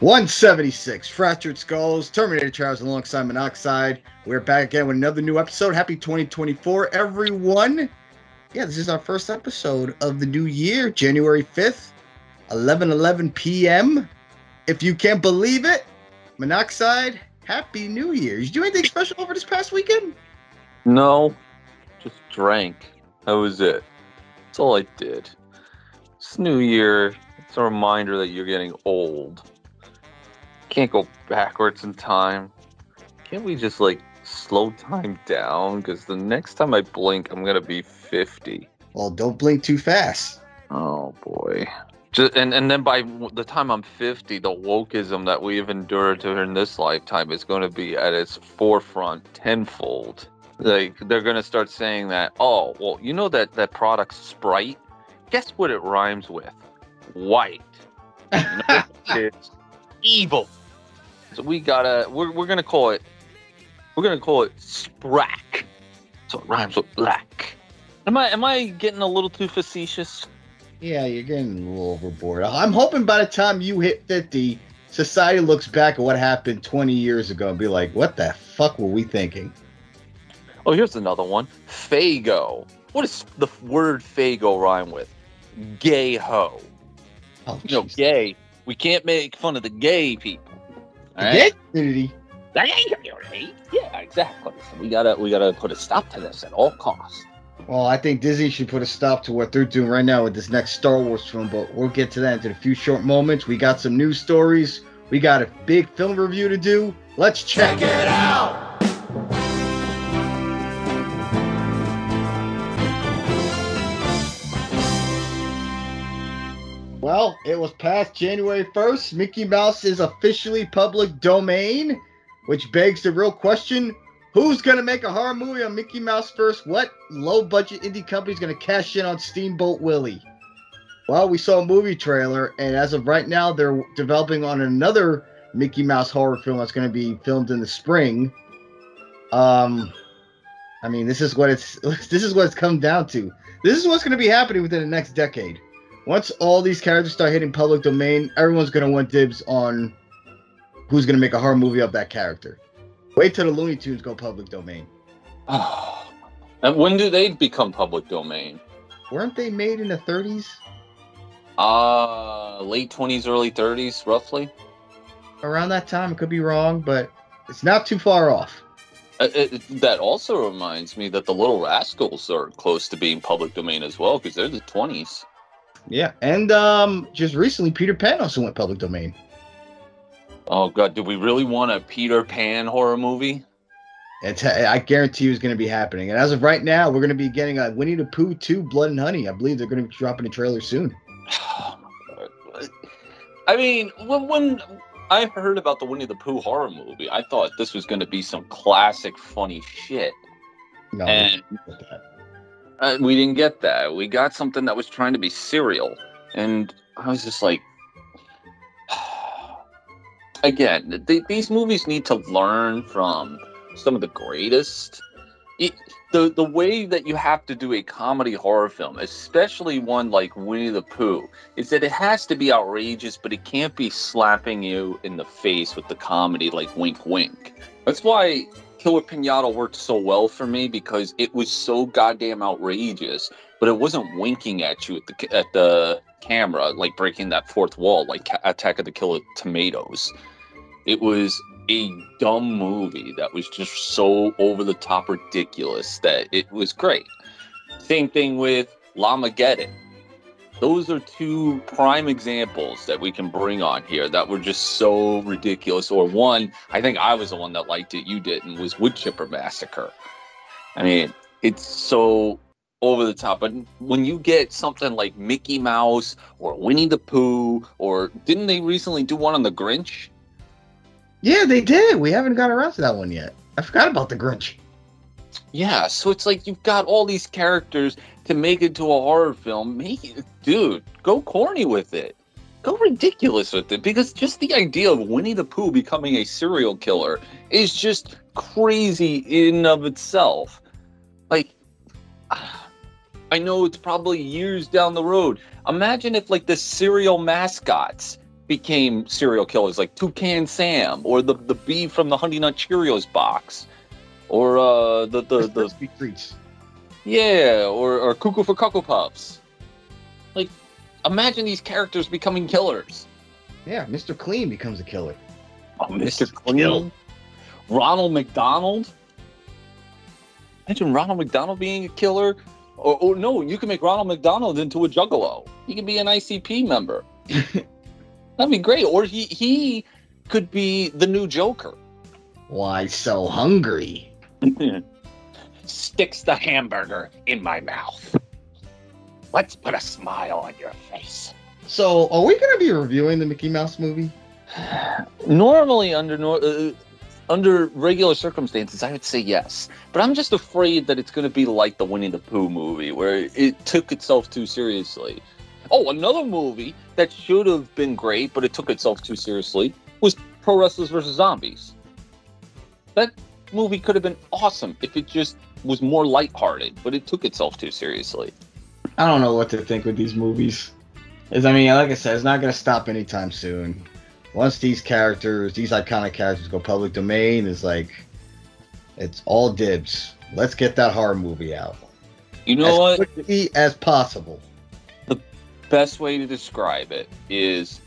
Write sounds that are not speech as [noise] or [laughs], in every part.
176 Fractured Skulls, Terminator Trials alongside Monoxide. We're back again with another new episode. Happy 2024, everyone. Yeah, this is our first episode of the new year, January 5th, 11 11 p.m. If you can't believe it, Monoxide, Happy New Year. Did you do anything special over this past weekend? No, just drank. That was it. That's all I did. It's New Year. It's a reminder that you're getting old. Can't go backwards in time. Can't we just like slow time down? Because the next time I blink, I'm gonna be 50. Well, don't blink too fast. Oh boy. Just, and and then by the time I'm 50, the wokeism that we've endured during this lifetime is going to be at its forefront tenfold. Like they're going to start saying that, oh, well, you know that that product Sprite. Guess what it rhymes with? White. [laughs] You know, it's evil. So we gotta. We're we're gonna call it. We're gonna call it Sprack. So it rhymes with black. Am I am I getting a little too facetious? Yeah, you're getting a little overboard. I'm hoping by the time you hit 50, society looks back at what happened 20 years ago and be like, what the fuck were we thinking? Oh, here's another one. Fago. What does the word Fago rhyme with? Gay ho. Oh, You know, gay. We can't make fun of the gay people. The All gay right? community. Yeah, exactly. So we gotta we gotta put a stop to this at all costs. Well, I think Disney should put a stop to what they're doing right now with this next Star Wars film, but we'll get to that in a few short moments. We got some news stories. We got a big film review to do. Let's check it out. Well, it was past January 1st. Mickey Mouse is officially public domain, which begs the real question who's going to make a horror movie on Mickey Mouse first? What low budget indie company is going to cash in on Steamboat Willie? Well, we saw a movie trailer, and as of right now, they're developing on another Mickey Mouse horror film that's going to be filmed in the spring. Um, I mean, this is what it's [laughs] this is what it's come down to. This is what's going to be happening within the next decade. Once all these characters start hitting public domain, everyone's going to want dibs on who's going to make a horror movie of that character. Wait till the Looney Tunes go public domain. [sighs] and when do they become public domain? Weren't they made in the 30s? Uh late twenties, early thirties, roughly. Around that time, it could be wrong, but it's not too far off. Uh, it, that also reminds me that the Little Rascals are close to being public domain as well because they're the twenties. Yeah, and um, just recently, Peter Pan also went public domain. Oh god, do we really want a Peter Pan horror movie? It's, I guarantee you, it's going to be happening. And as of right now, we're going to be getting a Winnie the Pooh 2 Blood and Honey. I believe they're going to be dropping a trailer soon. Oh. [sighs] I mean, when, when I heard about the Winnie the Pooh horror movie, I thought this was going to be some classic funny shit. No, And uh, we didn't get that. We got something that was trying to be serial, and I was just like, [sighs] again, th- these movies need to learn from some of the greatest. It, the the way that you have to do a comedy horror film, especially one like Winnie the Pooh, is that it has to be outrageous, but it can't be slapping you in the face with the comedy like wink wink. That's why Killer Pinata worked so well for me because it was so goddamn outrageous, but it wasn't winking at you at the at the camera like breaking that fourth wall like Attack of the Killer Tomatoes. It was a dumb movie that was just so over the top ridiculous that it was great. Same thing with llama Lamageddon. Those are two prime examples that we can bring on here that were just so ridiculous. Or one, I think I was the one that liked it, you didn't, was Wood Chipper Massacre. I mean, it's so over the top. But when you get something like Mickey Mouse or Winnie the Pooh, or didn't they recently do one on the Grinch? Yeah, they did. We haven't got around to that one yet. I forgot about the Grinch. Yeah, so it's like you've got all these characters to make it to a horror film. Make it, dude, go corny with it. Go ridiculous with it because just the idea of Winnie the Pooh becoming a serial killer is just crazy in of itself. Like [sighs] I know it's probably years down the road. Imagine if like the serial mascots became serial killers, like Toucan Sam or the the bee from the Honey Nut Cheerios box, or uh, the the the. [laughs] yeah, or or Cuckoo for Cocoa Puffs. Like, imagine these characters becoming killers. Yeah, Mr. Clean becomes a killer. Oh, Mr. Kill. Clean, Ronald McDonald. Imagine Ronald McDonald being a killer. Or, or no, you can make Ronald McDonald into a juggalo. He can be an ICP member. [laughs] That'd be great. Or he he could be the new Joker. Why so hungry? [laughs] Sticks the hamburger in my mouth. Let's put a smile on your face. So, are we going to be reviewing the Mickey Mouse movie? Normally, under nor- uh, under regular circumstances, I would say yes, but I'm just afraid that it's going to be like the Winnie the Pooh movie, where it took itself too seriously. Oh, another movie that should have been great, but it took itself too seriously was Pro Wrestlers vs. Zombies. That movie could have been awesome if it just was more lighthearted, but it took itself too seriously. I don't know what to think with these movies. Is I mean, like I said, it's not going to stop anytime soon. Once these characters, these iconic characters, go public domain, is like it's all dibs. Let's get that horror movie out You know as what? quickly as possible. The best way to describe it is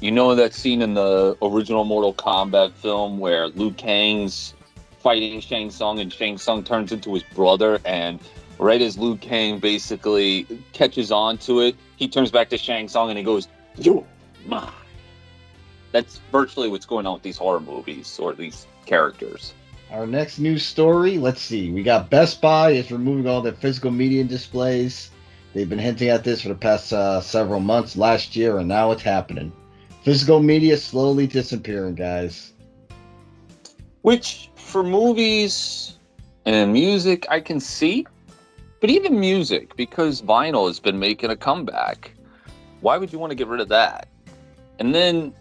you know that scene in the original Mortal Kombat film where Liu Kang's fighting Shang Tsung and Shang Tsung turns into his brother and right as Liu Kang basically catches on to it, he turns back to Shang Tsung and he goes, You mine. That's virtually what's going on with these horror movies or these characters. Our next news story. Let's see. We got Best Buy is removing all their physical media displays. They've been hinting at this for the past uh, several months, last year, and now it's happening. Physical media slowly disappearing, guys. Which for movies and music I can see, but even music because vinyl has been making a comeback. Why would you want to get rid of that? And then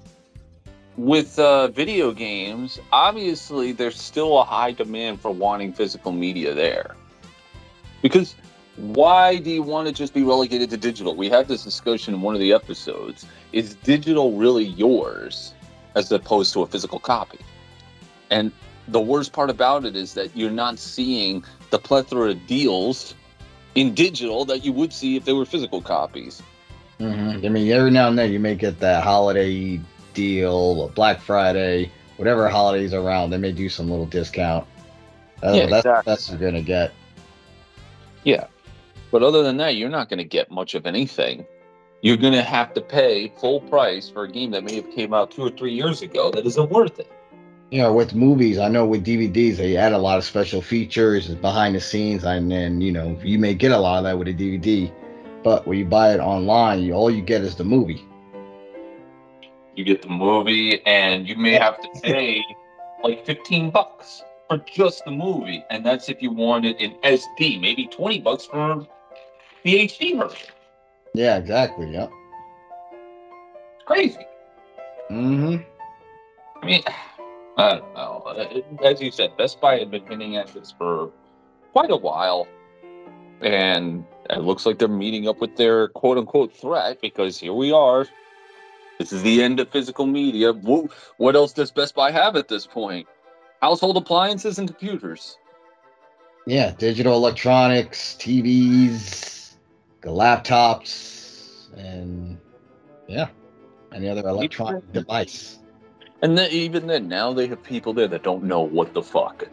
with uh, video games, obviously there's still a high demand for wanting physical media there. Because why do you want to just be relegated to digital? We had this discussion in one of the episodes. Is digital really yours as opposed to a physical copy? And the worst part about it is that you're not seeing the plethora of deals in digital that you would see if they were physical copies. Mm-hmm. I mean, every now and then you may get that holiday deal, Black Friday, whatever holidays around. They may do some little discount. Oh, Yeah, that's exactly. that's what you're gonna get. Yeah. But other than that, you're not going to get much of anything. You're going to have to pay full price for a game that may have came out two or three years ago that isn't worth it. You know, with movies, I know with DVDs they add a lot of special features, behind the scenes, and then you know you may get a lot of that with a DVD. But when you buy it online, you, all you get is the movie. You get the movie, and you may have to pay like 15 bucks for just the movie. And that's if you want it in SD, maybe 20 bucks for the HD version. Yeah, exactly. Yep. It's crazy. Mm-hmm. I mean, I don't know. As you said, Best Buy had been hinting at this for quite a while. And it looks like they're meeting up with their quote unquote threat because here we are. This is the end of physical media. Wha- What else does Best Buy have at this point? Household appliances and computers. Yeah, digital electronics, TVs, the laptops, and yeah, any other electronic device. And then, even then, now they have people there that don't know what the fuck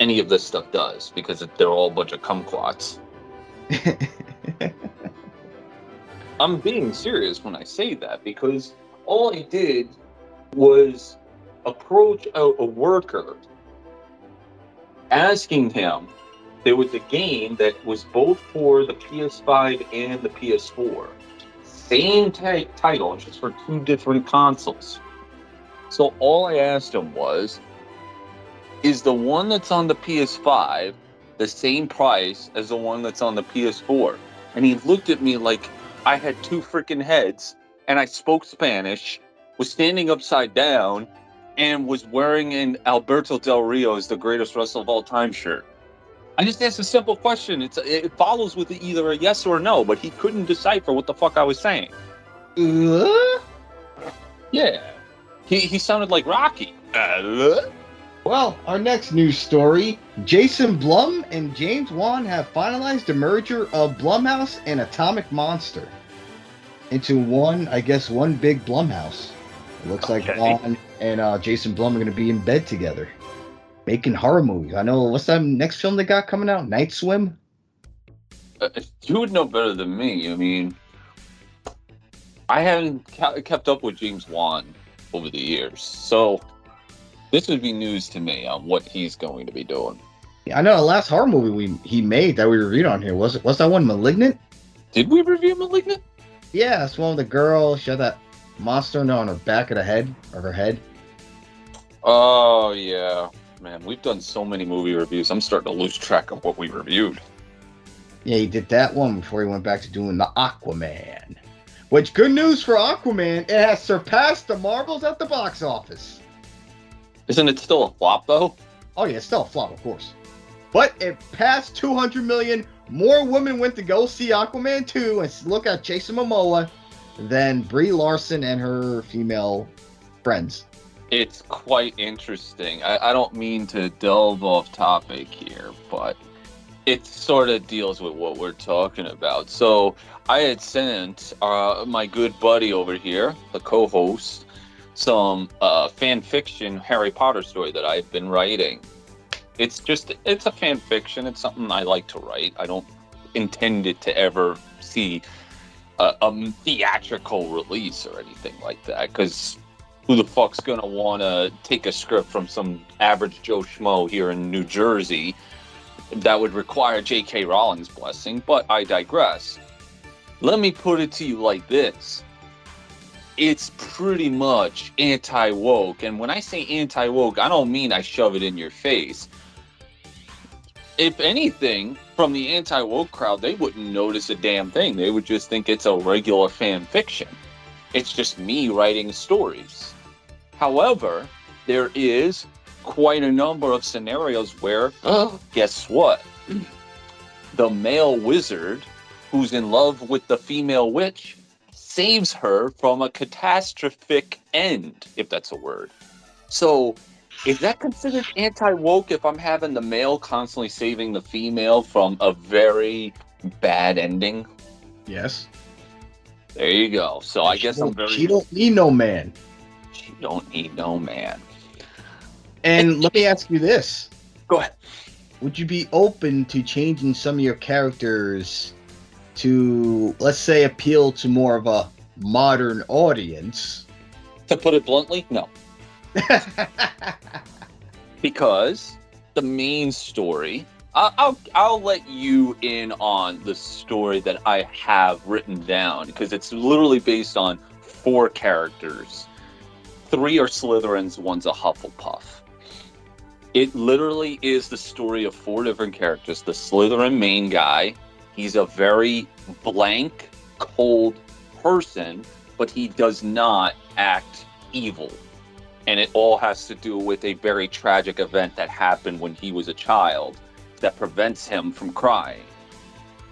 any of this stuff does because they're all a bunch of kumquats. [laughs] I'm being serious when I say that because all I did was approach a, a worker asking him. There was a game that was both for the PS5 and the PS4. Same ti- title, just for two different consoles. So all I asked him was, is the one that's on the PS5 the same price as the one that's on the PS4? And he looked at me like I had two freaking heads and I spoke Spanish, was standing upside down, and was wearing an Alberto Del Rio is the greatest wrestler of all time shirt. I just asked a simple question. It's it follows with either a yes or a no, but he couldn't decipher what the fuck I was saying. Uh, Yeah. He, he sounded like Rocky. Uh, Well, our next news story Jason Blum and James Wan have finalized the merger of Blumhouse and Atomic Monster into one, I guess, one big Blumhouse. It looks like Okay. Wan and uh, Jason Blum are going to be in bed together making horror movies. I know, what's that next film they got coming out? Night Swim? uh, you would know better than me. I mean, I haven't ca- kept up with James Wan over the years. So this would be news to me on what he's going to be doing. Yeah, I know the last horror movie we he made that we reviewed on here was it was that one Malignant? Did we review Malignant? Yeah, it's one with the girl. She had that monster on her back of the head of her head. Oh, yeah. Man, we've done so many movie reviews. I'm starting to lose track of what we reviewed. Yeah, he did that one before he went back to doing the Aquaman. Which good news for Aquaman, it has surpassed the Marvels at the box office. Isn't it still a flop, though? Oh yeah, it's still a flop, of course. But it passed 200 million. More women went to go see Aquaman 2 and look at Jason Momoa than Brie Larson and her female friends. It's quite interesting. I, I don't mean to delve off topic here, but it sort of deals with what we're talking about. So I had sent uh, my good buddy over here, the co-host, some uh, fan fiction Harry Potter story that I've been writing. It's just it's a fan fiction. It's something I like to write. I don't intend it to ever see a, a theatrical release or anything like that because who the fuck's gonna want to take a script from some average Joe Schmo here in New Jersey? That would require J.K. Rowling's blessing, but I digress. Let me put it to you like this. It's pretty much anti woke. And when I say anti woke, I don't mean I shove it in your face. If anything, from the anti woke crowd, they wouldn't notice a damn thing. They would just think it's a regular fan fiction. It's just me writing stories. However, there is quite a number of scenarios where, oh, guess what? The male wizard who's in love with the female witch saves her from a catastrophic end, if that's a word. So, is that considered anti woke if I'm having the male constantly saving the female from a very bad ending? Yes. There you go. So I guess I'm She don't need no man. She don't need no man. And let me ask you this. Go ahead. Would you be open to changing some of your characters to, let's say, appeal to more of a modern audience? To put it bluntly, no. [laughs] because the main story I'll, I'll i'll let you in on the story that i have written down because it's literally based on four characters three are slytherins one's a hufflepuff it literally is the story of four different characters. The slytherin main guy he's a very blank cold person but he does not act evil. And it all has to do with a very tragic event that happened when he was a child that prevents him from crying.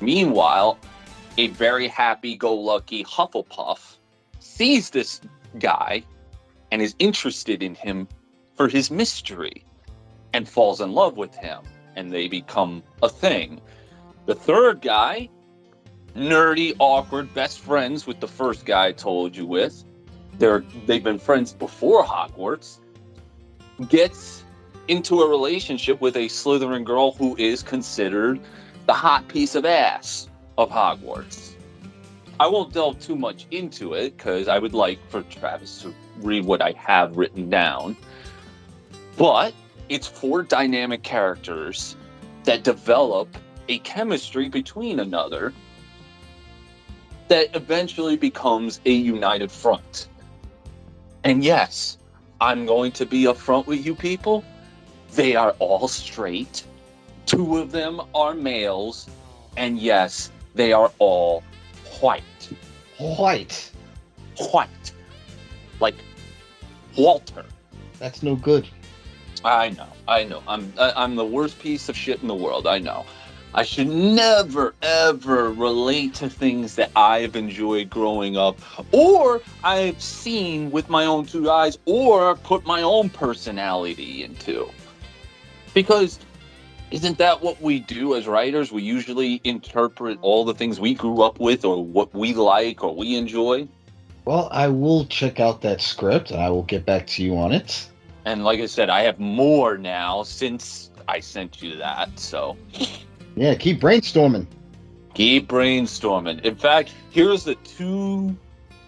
Meanwhile, a very happy go lucky Hufflepuff sees this guy and is interested in him for his mystery and falls in love with him, and they become a thing. The third guy, nerdy, awkward, best friends with the first guy I told you with, they're they've been friends before Hogwarts, gets into a relationship with a Slytherin girl who is considered the hot piece of ass of Hogwarts. I won't delve too much into it because I would like for Travis to read what I have written down. But it's four dynamic characters that develop a chemistry between another that eventually becomes a united front. And yes, I'm going to be upfront with you people. They are all straight. Two of them are males. And yes, they are all white. White. White. Like Walter. That's no good. I know. I know. I'm I'm the worst piece of shit in the world. I know. I should never, ever relate to things that I've enjoyed growing up, or I've seen with my own two eyes, or put my own personality into. Because isn't that what we do as writers? We usually interpret all the things we grew up with, or what we like, or we enjoy. Well, I will check out that script and I will get back to you on it. And like I said, I have more now since I sent you that. So Yeah, keep brainstorming. keep brainstorming. In fact, here's the two.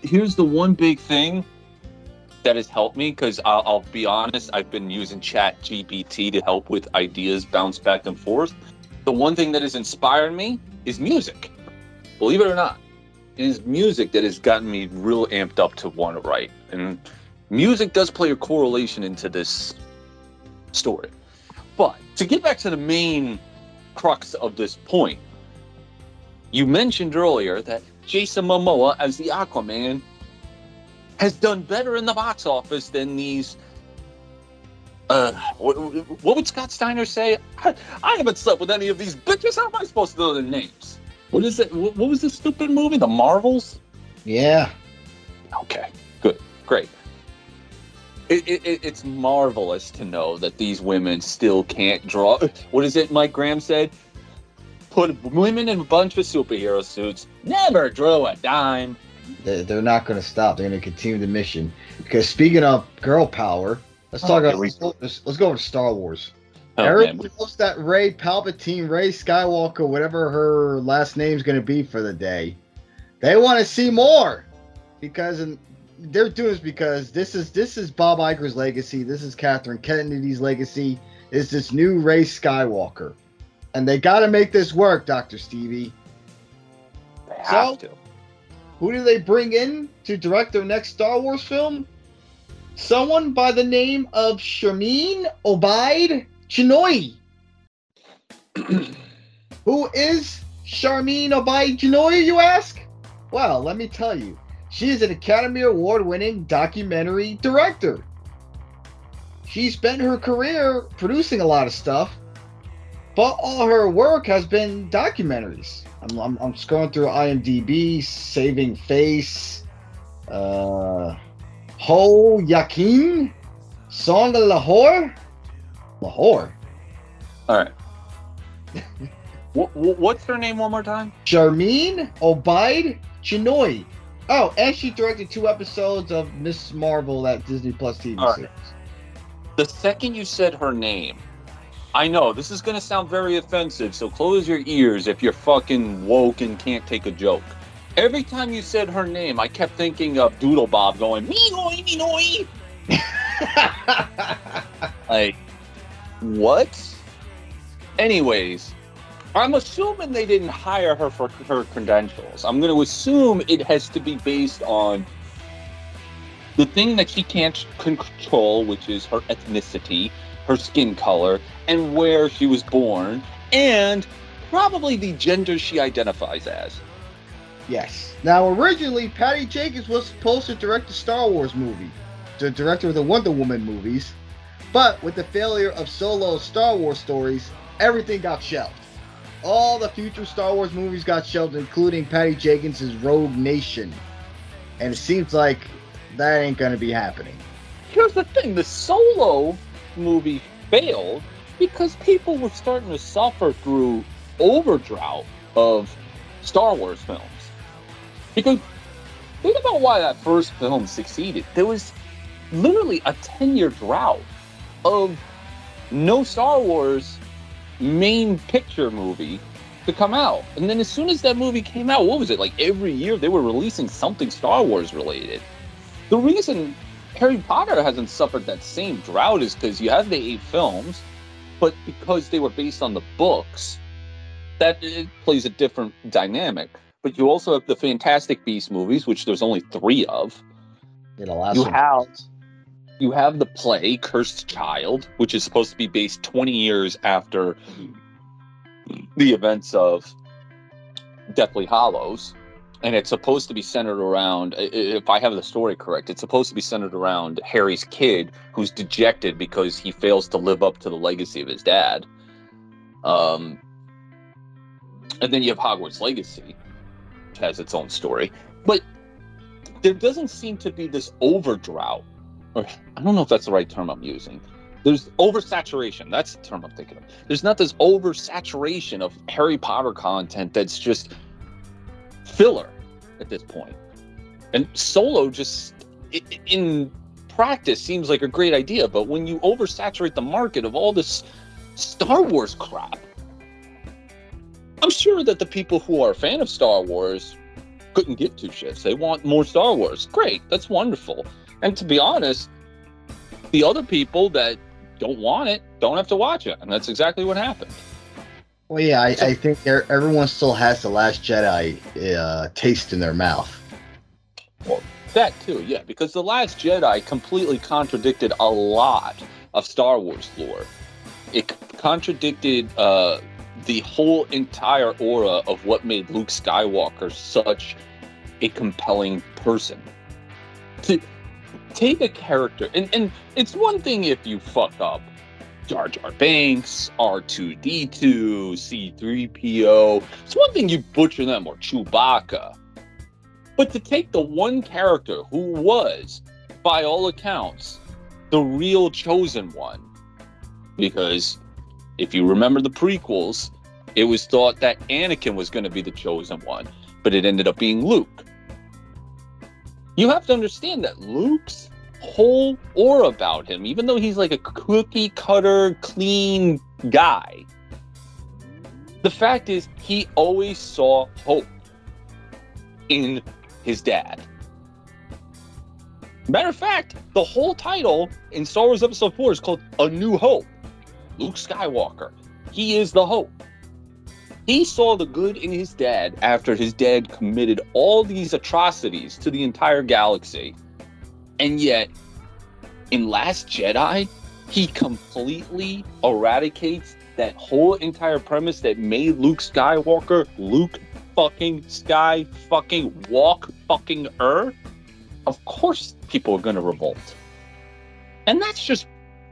Here's the one big thing that has helped me because I'll, I'll be honest, I've been using Chat GPT to help with ideas bounce back and forth. The one thing that has inspired me is music. Believe it or not, it is music that has gotten me real amped up to want to write. And music does play a correlation into this story. But to get back to the main crux of this point, you mentioned earlier that Jason Momoa as the Aquaman has done better in the box office than these. Uh, what, what would Scott Steiner say? I, I haven't slept with any of these bitches. How am I supposed to know their names? What is it? What, what was this stupid movie? The Marvels? Yeah. Okay, good, great. It, it, it- it's marvelous to know that these women still can't draw. What is it Mike Graham said? Put women in a bunch of superhero suits, never drew a dime. They're, not going to stop. They're going to continue the mission. Because speaking of girl power, let's talk Oh, about. Let's, go- let's, go over to Star Wars. Oh, man. loves that Rey Palpatine, Rey Skywalker, whatever her last name's going to be for the day. They want to see more because and they're doing this because this is this is Bob Iger's legacy. This is Catherine Kennedy's legacy. Is this new Rey Skywalker, and they got to make this work, Doctor Stevie. They have to. Who do they bring in to direct their next Star Wars film? Someone by the name of Sharmeen Obaid Chinoy. [clears throat] Who is Sharmeen Obaid Chinoy, you ask? Well, let me tell you. She is an Academy Award winning documentary director. She spent her career producing a lot of stuff, but all her work has been documentaries. I'm, I'm, I'm scrolling through IMDb, Saving Face, uh, Ho Yaqeen, Song of Lahore. Lahore. All right. [laughs] what, what's her name one more time? Sharmeen Obaid Chinoy. Oh, and she directed two episodes of Miss Marvel that Disney Plus TV right. series. The second you said her name, I know this is going to sound very offensive, so close your ears if you're fucking woke and can't take a joke. Every time you said her name, I kept thinking of Doodle Bob going, me noi, me noi. [laughs] Like, what? Anyways, I'm assuming they didn't hire her for her credentials. I'm going to assume it has to be based on the thing that she can't control, which is her ethnicity, her skin color, and where she was born, and probably the gender she identifies as. yes. Now, originally, Patty Jenkins was supposed to direct the Star Wars movie, the director of the Wonder Woman movies, but with the failure of solo Star Wars stories, everything got shelved. All the future Star Wars movies got shelved, including Patty Jenkins' Rogue Nation. And it seems like that ain't gonna be happening. Here's the thing the solo movie failed because people were starting to suffer through overdrought of Star Wars films. Because think about why that first film succeeded. There was literally a 10 year drought of no Star Wars main picture movie to come out. And then as soon as that movie came out, what was it? Like every year they were releasing something Star Wars related. The reason Harry Potter hasn't suffered that same drought is because you have the eight films, but because they were based on the books, that it plays a different dynamic. But you also have the Fantastic Beast movies, which there's only three of. It'll last You have you have the play Cursed Child, which is supposed to be based 20 years after the events of Deathly Hallows. And it's supposed to be centered around, if I have the story correct, it's supposed to be centered around Harry's kid who's dejected because he fails to live up to the legacy of his dad. Um, and then you have Hogwarts Legacy, which has its own story. But there doesn't seem to be this overdrought, or I don't know if that's the right term I'm using. There's oversaturation. That's the term I'm thinking of. There's not this oversaturation of Harry Potter content that's just filler at this point. And Solo just in practice seems like a great idea, but when you oversaturate the market of all this Star Wars crap, I'm sure that the people who are a fan of Star Wars couldn't give two shits. They want more Star Wars. Great, that's wonderful. And to be honest, the other people that don't want it don't have to watch it, and that's exactly what happened. Well, yeah, I, I think everyone still has the Last Jedi uh, taste in their mouth. Well, that too, yeah, because the Last Jedi completely contradicted a lot of Star Wars lore. It contradicted uh, the whole entire aura of what made Luke Skywalker such a compelling person. Take a character, and, and it's one thing if you fuck up Jar Jar Binks, R2D2, C3PO. It's one thing you butcher them or Chewbacca. But to take the one character who was, by all accounts, the real chosen one, because if you remember the prequels, it was thought that Anakin was going to be the chosen one, but it ended up being Luke. You have to understand that Luke's whole aura about him, even though he's like a cookie cutter, clean guy, the fact is he always saw hope in his dad. Matter of fact, the whole title in Star Wars Episode 4 is called A New Hope. Luke Skywalker. He is the hope. He saw the good in his dad after his dad committed all these atrocities to the entire galaxy. And yet, in Last Jedi, he completely eradicates that whole entire premise that made Luke Skywalker Luke fucking Sky fucking walk fucking er. Of course, people are going to revolt. And that's just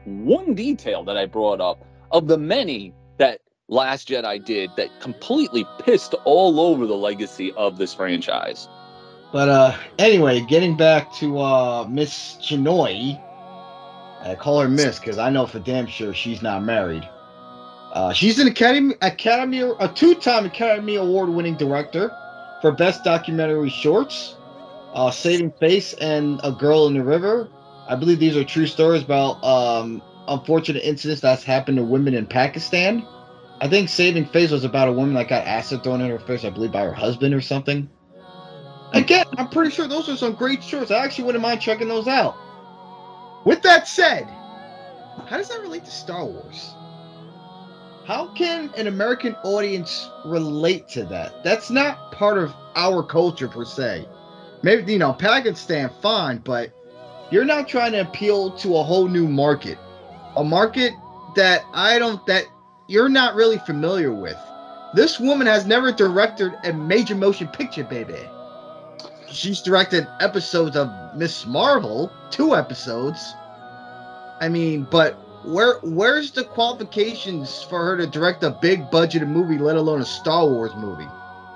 one detail that I brought up of the many that Last Jedi did that completely pissed all over the legacy of this franchise. But uh anyway, getting back to uh Miss Chinoy, I call her Miss because I know for damn sure she's not married. Uh, she's an Academy Academy a two-time Academy Award-winning director for Best Documentary Shorts, uh, Saving Face and A Girl in the River. I believe these are true stories about um, unfortunate incidents that's happened to women in Pakistan. I think Saving Face was about a woman that got acid thrown in her face, I believe, by her husband or something. Again, I'm pretty sure those are some great shorts. I actually wouldn't mind checking those out. With that said, how does that relate to Star Wars? How can an American audience relate to that? That's not part of our culture per se. Maybe, you know, Pakistan, fine, but you're not trying to appeal to a whole new market. A market that I don't, that you're not really familiar with. This woman has never directed a major motion picture, baby. She's directed episodes of Miss Marvel, two episodes. I mean, but where where's the qualifications for her to direct a big budgeted movie, let alone a Star Wars movie?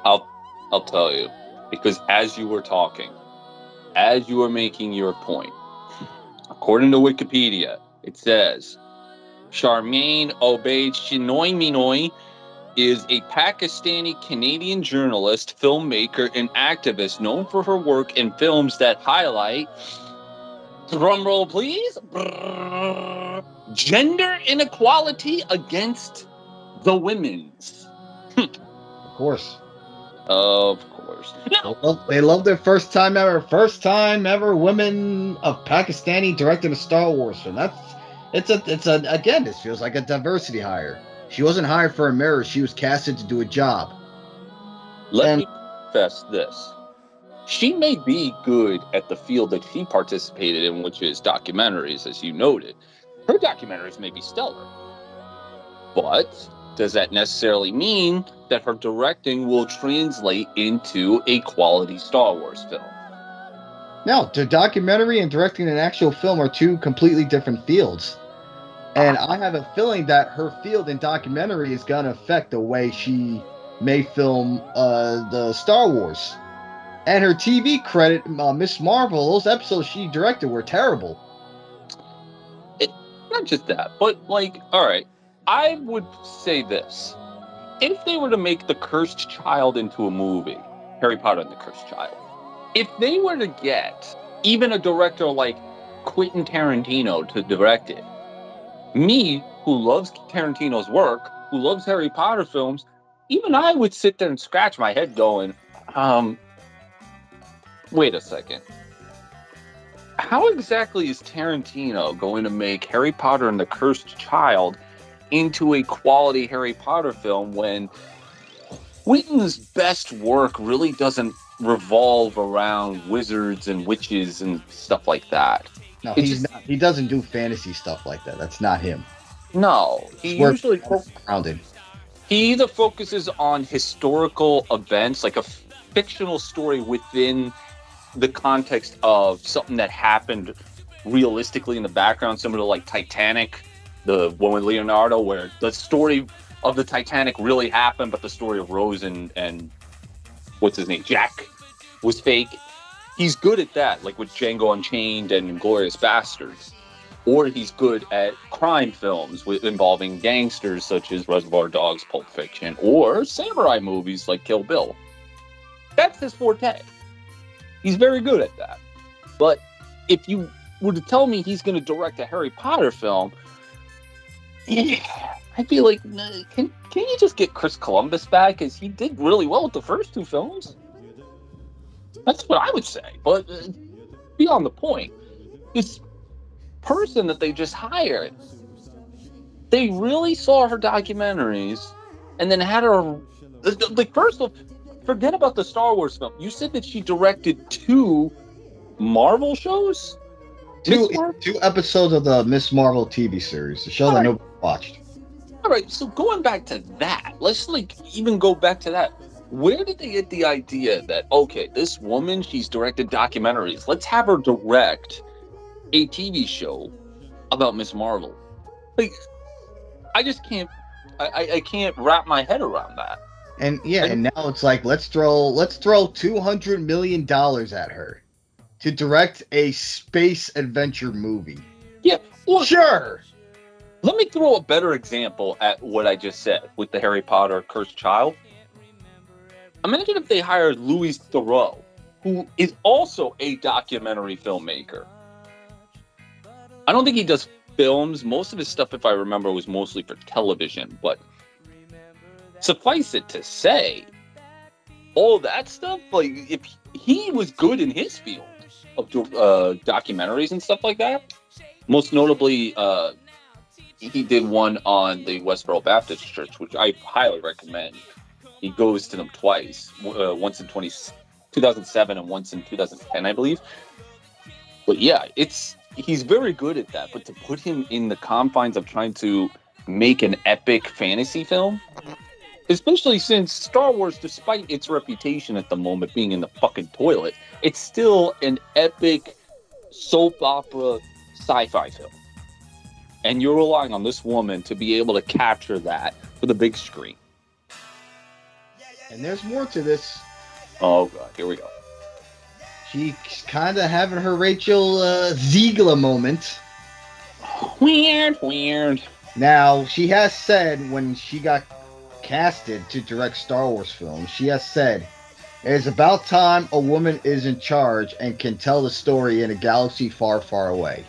I'll I'll tell you. Because as you were talking, as you were making your point, according to Wikipedia, it says Sharmeen Obaid Chinoy Minoy is a Pakistani Canadian journalist, filmmaker, and activist known for her work in films that highlight, drumroll please, gender inequality against the women's. of course. Of course. Now, they, love, they love their first time ever, first time ever women of Pakistani directing a Star Wars film. That's it's a it's a again this feels like a diversity hire. She wasn't hired for a mirror, she was casted to do a job. Let and, me confess this. She may be good at the field that she participated in, which is documentaries, as you noted. Her documentaries may be stellar. But does that necessarily mean that her directing will translate into a quality Star Wars film? No, the documentary and directing an actual film are two completely different fields. And I have a feeling that her field in documentary is going to affect the way she may film uh, the Star Wars. And her TV credit, uh, Miss Marvel, those episodes she directed were terrible. It, not just that, but like, all right, I would say this: if they were to make the Cursed Child into a movie, Harry Potter and the Cursed Child, if they were to get even a director like Quentin Tarantino to direct it, me, who loves Tarantino's work, who loves Harry Potter films, even I would sit there and scratch my head going, um, wait a second. How exactly is Tarantino going to make Harry Potter and the Cursed Child into a quality Harry Potter film when Quentin's best work really doesn't revolve around wizards and witches and stuff like that? No, It's he's just- not. He doesn't do fantasy stuff like that. That's not him. No, he Work usually fo- grounded. he either focuses on historical events, like a fictional story within the context of something that happened realistically in the background, similar to like Titanic, the one with Leonardo, where the story of the Titanic really happened, but the story of Rose and, and what's his name, Jack, was fake. He's good at that, like with Django Unchained and Glorious Bastards. Or he's good at crime films with involving gangsters such as Reservoir Dogs, Pulp Fiction, or samurai movies like Kill Bill. That's his forte. He's very good at that. But if you were to tell me he's going to direct a Harry Potter film, I'd be like, can can you just get Chris Columbus back? Because he did really well with the first two films. That's what I would say. But uh, beyond the point, this person that they just hired, they really saw her documentaries and then had her. Like, first of forget about the Star Wars film. You said that she directed two Marvel shows? Two, two episodes of the Miss Marvel TV series, the show that Alright. nobody watched. All right, so going back to that, let's like even go back to that. Where did they get the idea that okay, this woman she's directed documentaries. Let's have her direct a TV show about Miss Marvel. Like, I just can't. I, I, can't wrap my head around that. And yeah, And- now it's like let's throw let's throw two hundred million dollars at her to direct a space adventure movie. Well, Sure. Let me throw a better example at what I just said with the Harry Potter Cursed Child. Imagine if they hired Louis Theroux, who is also a documentary filmmaker. I don't think he does films. Most of his stuff, if I remember, was mostly for television. But suffice it to say, all that stuff, like if he was good in his field of uh, documentaries and stuff like that, most notably, uh, he did one on the Westboro Baptist Church, which I highly recommend. He goes to them twice, uh, once in 20, 2007 and once in 2010, I believe. But yeah, it's he's very good at that. But to put him in the confines of trying to make an epic fantasy film, especially since Star Wars, despite its reputation at the moment being in the fucking toilet, it's still an epic soap opera sci-fi film and you're relying on this woman to be able to capture that for the big screen. And there's more to this. Oh god, here we go. She's kind of having her Rachel uh, Zegler moment. Weird, weird. Now, she has said when she got casted to direct Star Wars films, she has said, It is about time a woman is in charge and can tell the story in a galaxy far, far away.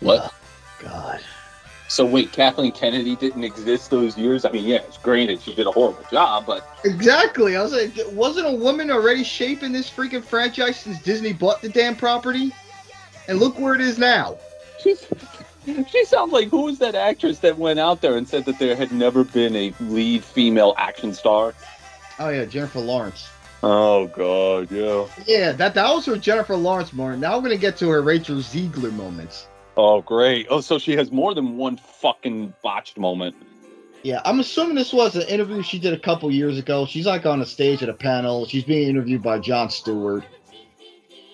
What? So wait, Kathleen Kennedy didn't exist those years? I mean, yeah, it's granted she did a horrible job, but Exactly. I was like, wasn't a woman already shaping this freaking franchise since Disney bought the damn property? And look where it is now. she's [laughs] she sounds like who was that actress that went out there and said that there had never been a lead female action star? Oh yeah, Jennifer Lawrence. Oh god, yeah. Yeah, that that was her Jennifer Lawrence moment. Now we're gonna get to her Rachel Zegler moments. Oh great. Oh, so she has more than one fucking botched moment. Yeah, I'm assuming this was an interview she did a couple years ago. She's like on a stage at a panel. She's being interviewed by Jon Stewart.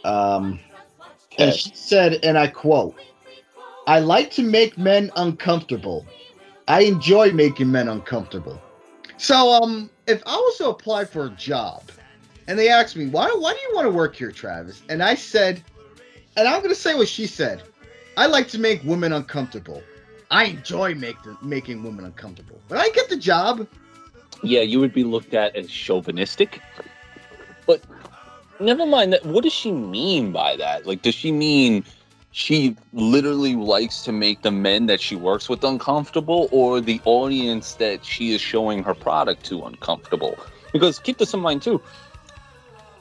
Um, and she said, and I quote, I like to make men uncomfortable. I enjoy making men uncomfortable. So, um, if I was to apply for a job, and they asked me, "Why? Why do you want to work here, Travis?" and I said, and I'm gonna say what she said. I like to make women uncomfortable. I enjoy make the, making women uncomfortable. But I get the job. Yeah, you would be looked at as chauvinistic. But never mind that. What does she mean by that? Like, does she mean she literally likes to make the men that she works with uncomfortable or the audience that she is showing her product to uncomfortable? Because keep this in mind too.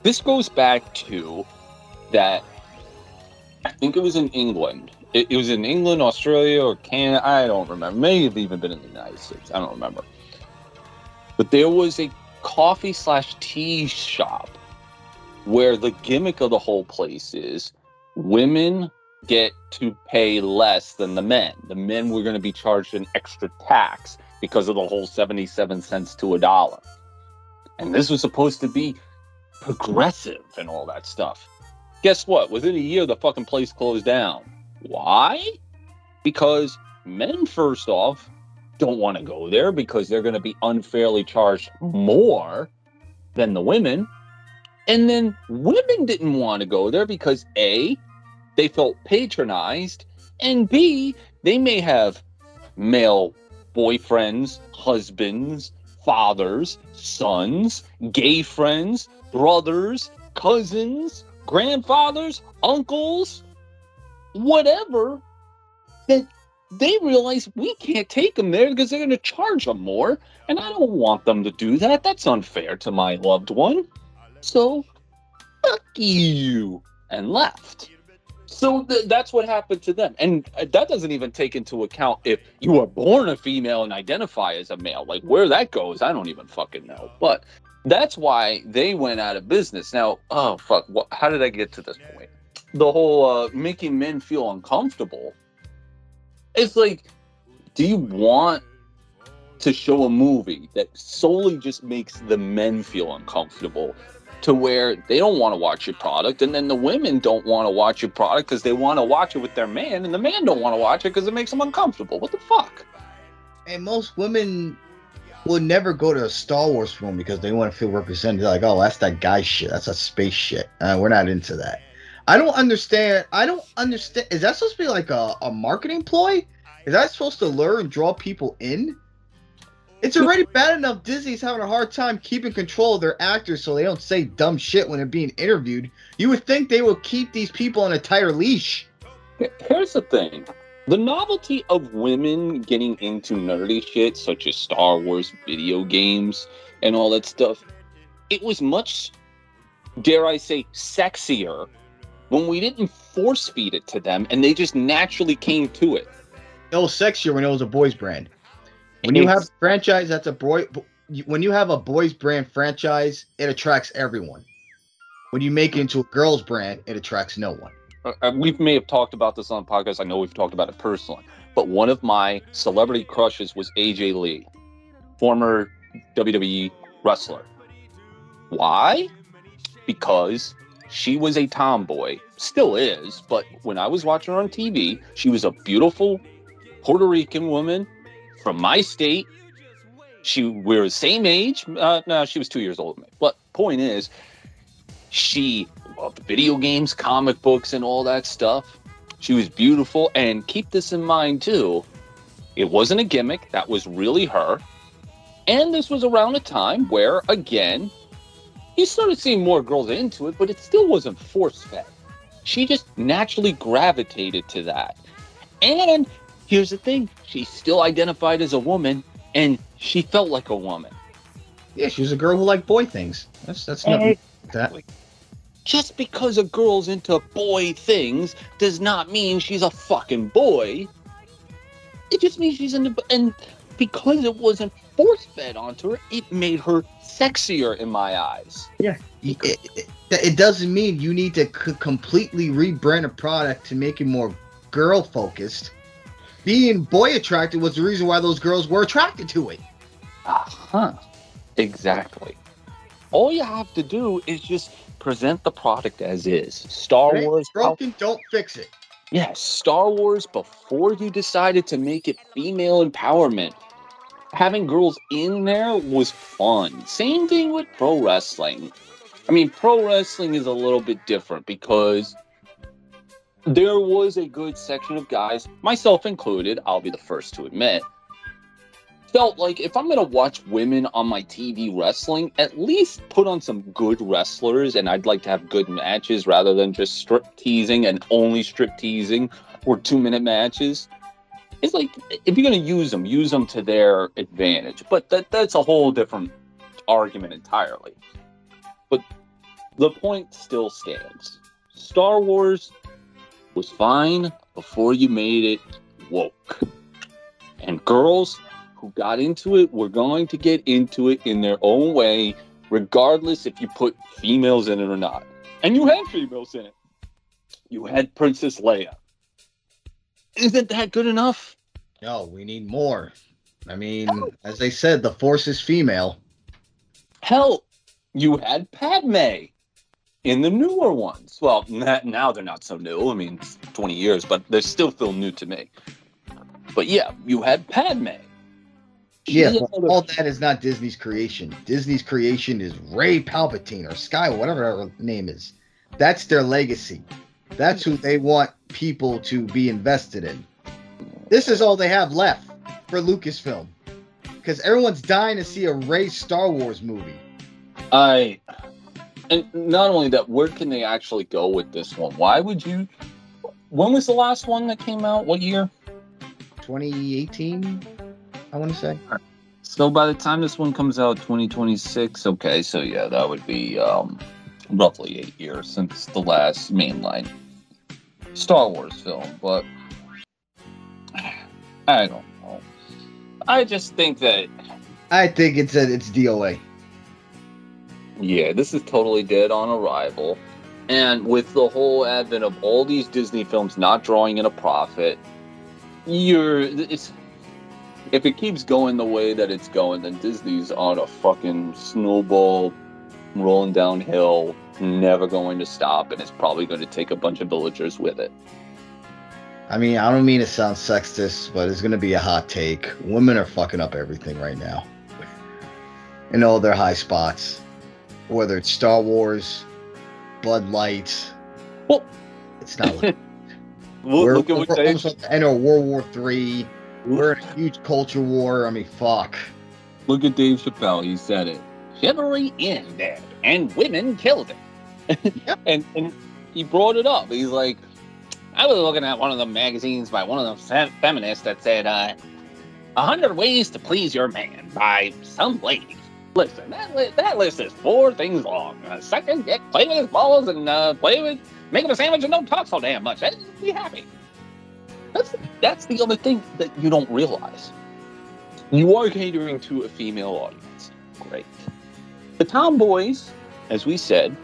This goes back to that I think it was in England. It, it was in England, Australia, or Canada. I don't remember. May have even been in the United States. I don't remember. But there was a coffee slash tea shop where the gimmick of the whole place is women get to pay less than the men. The men were going to be charged an extra tax because of the whole 77 cents to a dollar. And this was supposed to be progressive and all that stuff. Guess what? Within a year, the fucking place closed down. Why? Because men, first off, don't want to go there because they're going to be unfairly charged more than the women. And then women didn't want to go there because A, they felt patronized, and B, they may have male boyfriends, husbands, fathers, sons, gay friends, brothers, cousins, grandfathers, uncles, whatever, that they realize we can't take them there because they're going to charge them more. And I don't want them to do that. That's unfair to my loved one. So, fuck you. And left. So th- that's what happened to them. And uh, that doesn't even take into account if you are born a female and identify as a male. Like where that goes, I don't even fucking know. But that's why they went out of business. Now, oh fuck, what, how did I get to this point? The whole uh, making men feel uncomfortable. It's like, do you want to show a movie that solely just makes the men feel uncomfortable to where they don't want to watch your product and then the women don't want to watch your product because they want to watch it with their man and the man don't want to watch it because it makes them uncomfortable what the fuck And most women will never go to a Star Wars film because they want to feel represented. They're like, oh, that's that guy shit. That's a space shit. Uh, we're not into that. I don't understand. I don't understand. Is that supposed to be like a, a marketing ploy? Is that supposed to lure and draw people in? It's already [laughs] bad enough Disney's having a hard time keeping control of their actors so they don't say dumb shit when they're being interviewed. You would think they would keep these people on a tighter leash. Here's the thing the novelty of women getting into nerdy shit, such as Star Wars video games and all that stuff, it was much, dare I say, sexier when we didn't force feed it to them and they just naturally came to it. It was sexier when it was a boys brand. When you have a franchise that's a boy, when you have a boys brand franchise, it attracts everyone. When you make it into a girls brand, it attracts no one. uh, uh, we may have talked about this on the podcast. I know we've talked about it personally, but one of my celebrity crushes was AJ Lee, former WWE wrestler. Why? Because she was a tomboy, still is, but when I was watching her on TV, she was a beautiful Puerto Rican woman from my state. She we were the same age. Uh, no, she was two years older. But point is, she loved video games, comic books, and all that stuff. She was beautiful, and keep this in mind too. It wasn't a gimmick. That was really her. And this was around a time where, again, you started seeing more girls into it, but it still wasn't force fed. She just naturally gravitated to that. And here's the thing she still identified as a woman, and she felt like a woman. Yeah, she was a girl who liked boy things. That's that's nothing. That just because a girl's into boy things does not mean she's a fucking boy. It just means she's into and because it wasn't force fed onto her, it made her sexier in my eyes. it, it, it doesn't mean you need to c- completely rebrand a product to make it more girl focused. Being boy attracted was the reason why those girls were attracted to it. Uh-huh. Exactly. All you have to do is just present the product as is. Star If it's Wars broken, don't fix it. Yes, Star Wars before you decided to make it female empowerment having girls in there was fun. Same thing with pro wrestling. I mean, pro wrestling is a little bit different because there was a good section of guys, myself included, I'll be the first to admit, felt like if I'm going to watch women on my TV wrestling, at least put on some good wrestlers and I'd like to have good matches rather than just strip teasing and only strip teasing or two minute matches. It's like if you're going to use them, use them to their advantage. But that that's a whole different argument entirely. But the point still stands. Star Wars was fine before you made it woke. And girls who got into it were going to get into it in their own way, regardless if you put females in it or not. And you had females in it. You had Princess Leia. Isn't that good enough? No, we need more. I mean, as they said, the force is female. Hell, you had Padme in the newer ones. Well, now they're not so new. I mean, 20 years, but they still feel new to me. But yeah, you had Padme. Yeah, all that is not Disney's creation. Disney's creation is Rey Palpatine or Sky, whatever her name is. That's their legacy. That's who they want people to be invested in. This is all they have left for Lucasfilm. Because everyone's dying to see a Rey Star Wars movie. I and not only that, where can they actually go with this one? Why would you? When was the last one that came out? What year? 2018, I want to say. So by the time this one comes out, 2026. Okay, so yeah, that would be um, roughly eight years since the last mainline Star Wars film. But I don't know. I just think that. I think it's a, it's DOA. Yeah, this is totally dead on arrival. And with the whole advent of all these Disney films not drawing in a profit, you're it's if it keeps going the way that it's going, then Disney's on a fucking snowball rolling downhill, never going to stop, and it's probably going to take a bunch of villagers with it. I mean, I don't mean to sound sexist, but it's going to be a hot take. Women are fucking up everything right now in all their high spots whether it's Star Wars, Bud Light. Well, it's not. [laughs] Like, we're, look at what we're almost at the end of World War Three. We're in a huge culture war. I mean, fuck. Look at Dave Chappelle. He said it. Chivalry ended, and women killed it. [laughs] yep. and and he brought it up. He's like, I was looking at one of the magazines by one of the feminists that said, uh, "100 Ways to Please Your Man" by some lady. Listen, that, li- that list is four things long. Uh, second, get play with his balls and uh, play with, make him a sandwich and don't talk so damn much. And be happy. That's that's the other thing that you don't realize. You are catering to a female audience. Great. The tomboys, as we said,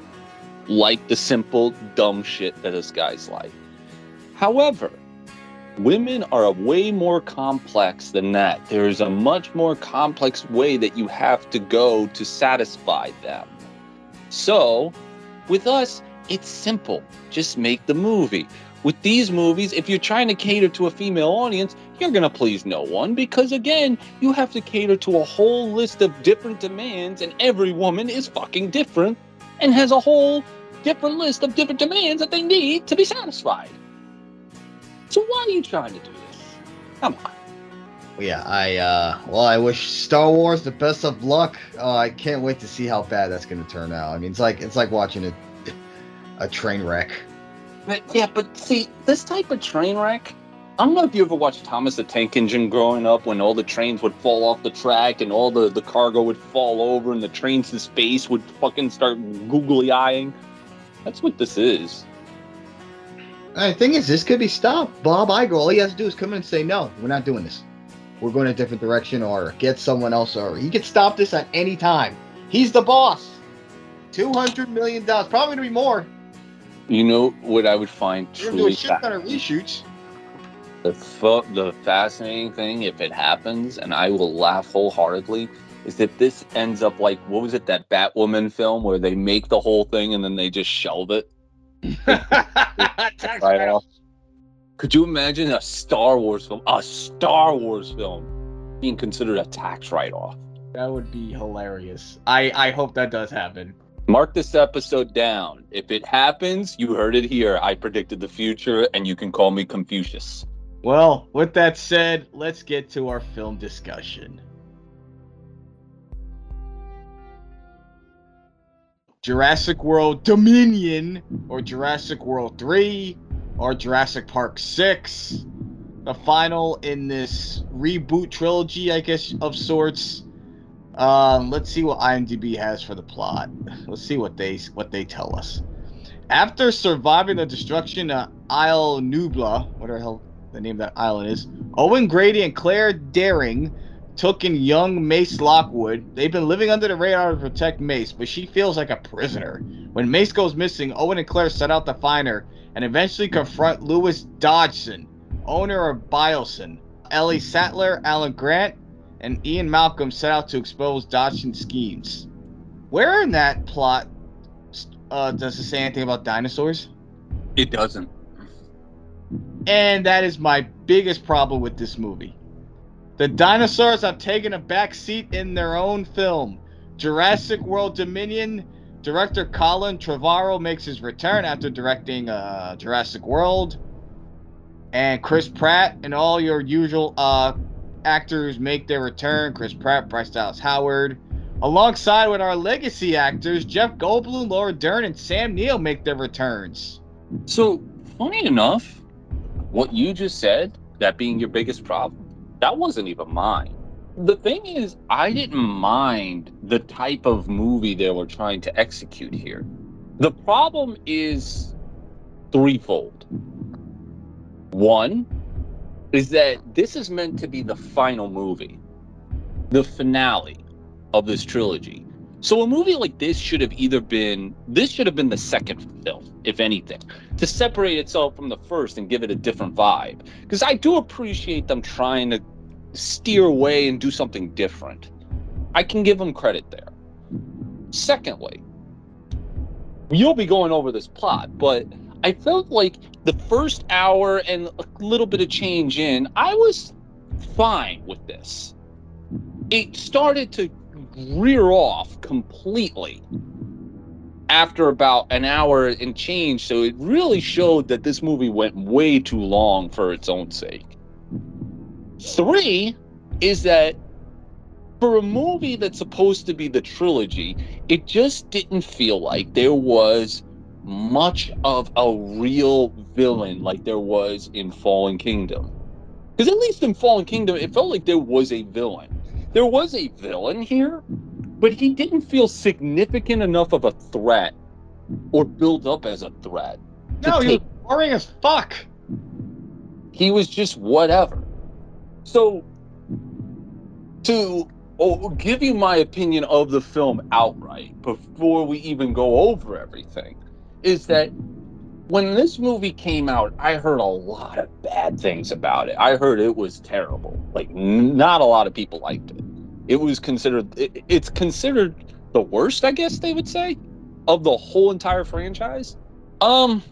like the simple, dumb shit that us guys like. However, Women are way more complex than that. There is a much more complex way that you have to go to satisfy them. So, with us, it's simple. Just make the movie. With these movies, if you're trying to cater to a female audience, you're going to please no one because, again, you have to cater to a whole list of different demands, and every woman is fucking different and has a whole different list of different demands that they need to be satisfied. So why are you trying to do this? Come on. Yeah, I uh well I wish Star Wars the best of luck. Oh, I can't wait to see how bad that's gonna turn out. I mean it's like it's like watching a a train wreck. But, yeah, but see, this type of train wreck, I don't know if you ever watched Thomas the Tank Engine growing up when all the trains would fall off the track and all the, the cargo would fall over and the trains in space would fucking start googly eyeing. That's what this is. The thing is, this could be stopped. Bob Iger, all he has to do is come in and say, no, we're not doing this. We're going a different direction or get someone else or he could stop this at any time. He's the boss. $200 million. Probably going to be more. You know what I would find truly do a ton of reshoots. The, fu- the fascinating thing, if it happens, and I will laugh wholeheartedly, is if this ends up like, what was it, that Batwoman film where they make the whole thing and then they just shelve it? [laughs] right off. Could you imagine a Star Wars film? A Star Wars film being considered a tax write-off. That would be hilarious. I I hope that does happen. Mark this episode down. If it happens, you heard it here. I predicted the future, and you can call me Confucius. Well, with that said, let's get to our film discussion. Jurassic World Dominion, or Jurassic World 3, or Jurassic Park 6, the final in this reboot trilogy, I guess, of sorts. Um, let's see what IMDb has for the plot. Let's see what they what they tell us. After surviving the destruction of Isle Nubla, whatever the hell the name of that island is, Owen Grady and Claire Dearing took in young Mace Lockwood. They've been living under the radar to protect Mace, but she feels like a prisoner. When Mace goes missing, Owen and Claire set out to find her and eventually confront Lewis Dodgson, owner of Biosyn. Ellie Sattler, Alan Grant, and Ian Malcolm set out to expose Dodgson's schemes. Where in that plot uh, does it say anything about dinosaurs? It doesn't. And that is my biggest problem with this movie. The dinosaurs have taken a back seat in their own film. Jurassic World Dominion director Colin Trevorrow makes his return after directing uh, Jurassic World. And Chris Pratt and all your usual uh, actors make their return. Chris Pratt, Bryce Dallas Howard. Alongside with our legacy actors, Jeff Goldblum, Laura Dern, and Sam Neill make their returns. So, funny enough, what you just said, that being your biggest problem, that wasn't even mine. The thing is, I didn't mind the type of movie they were trying to execute here. The problem is threefold. One is that this is meant to be the final movie, the finale of this trilogy. So a movie like this should have either been this should have been the second film, if anything, to separate itself from the first and give it a different vibe. Because I do appreciate them trying to steer away and do something different. I can give them credit there. Secondly, you'll be going over this plot, but I felt like the first hour and a little bit of change in, I was fine with this. It started to rear off completely after about an hour and change. So it really showed that this movie went way too long for its own sake. Three is that for a movie that's supposed to be the trilogy, it just didn't feel like there was much of a real villain like there was in Fallen Kingdom. Because at least in Fallen Kingdom, it felt like there was a villain. There was a villain here, but he didn't feel significant enough of a threat or build up as a threat. No, he was boring as fuck. He was just whatever. So, to oh, give you my opinion of the film outright before we even go over everything, is that when this movie came out, I heard a lot of bad things about it. I heard it was terrible. Like, not a lot of people liked it. It was considered, it, it's considered the worst, I guess they would say, of the whole entire franchise. Um,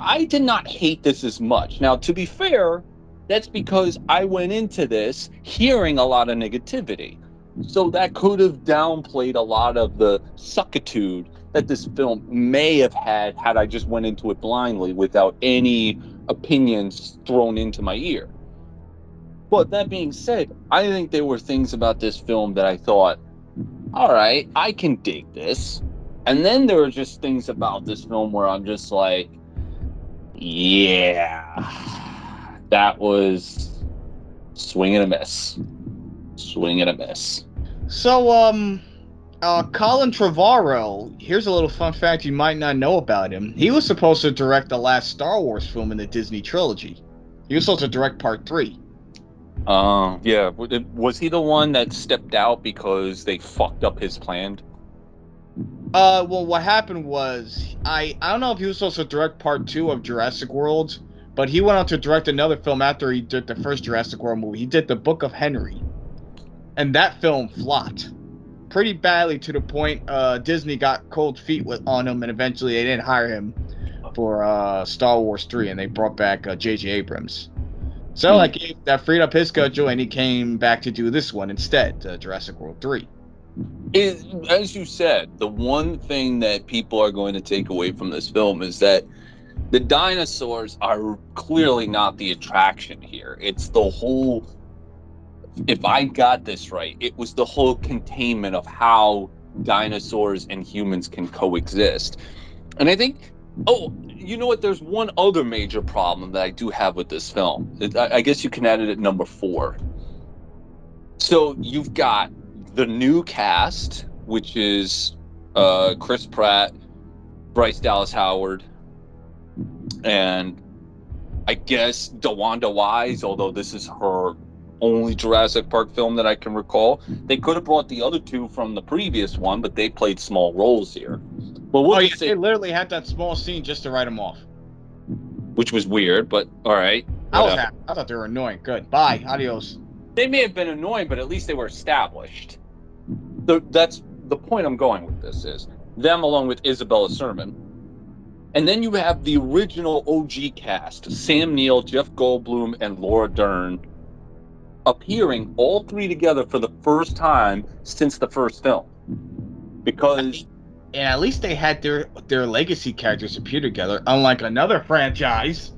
I did not hate this as much. Now, to be fair, that's because I went into this hearing a lot of negativity. So that could have downplayed a lot of the suckitude that this film may have had had I just went into it blindly without any opinions thrown into my ear. But that being said, I think there were things about this film that I thought, all right, I can dig this. And then there were just things about this film where I'm just like, yeah, that was swing and a miss. Swing and a miss. So, um, uh, Colin Trevorrow. Here's a little fun fact you might not know about him. He was supposed to direct the last Star Wars film in the Disney trilogy. He was supposed to direct Part Three. Uh, yeah. Was he the one that stepped out because they fucked up his plan? Uh, well, what happened was I I don't know if he was supposed to direct Part Two of Jurassic World, but he went on to direct another film after he did the first Jurassic World movie. He did the Book of Henry, and that film flopped pretty badly to the point uh, Disney got cold feet with on him, and eventually they didn't hire him for uh, Star Wars three, and they brought back uh, J.J. Abrams. So I gave that freed up his schedule, and he came back to do this one instead, uh, Jurassic World Three. It, as you said, the one thing that people are going to take away from this film is that the dinosaurs are clearly not the attraction here. It's the whole. If I got this right, it was the whole containment of how dinosaurs and humans can coexist. And I think, oh, you know what? There's one other major problem that I do have with this film. I, guess you can add it at number four. So you've got the new cast, which is uh, Chris Pratt, Bryce Dallas Howard, and I guess DeWanda Wise, although this is her only Jurassic Park film that I can recall. They could have brought the other two from the previous one, but they played small roles here. But we'll oh, yeah, say, they literally had that small scene just to write them off. Which was weird, but all right. I was happy. I thought they were annoying. Good. Bye. Adios. They may have been annoying, but at least they were established. The, that's the point I'm going with this is them along with Isabella Sermon and then you have the original OG cast Sam Neill, Jeff Goldblum, and Laura Dern appearing all three together for the first time since the first film. Because. And at least they had their their legacy characters appear together, unlike another franchise.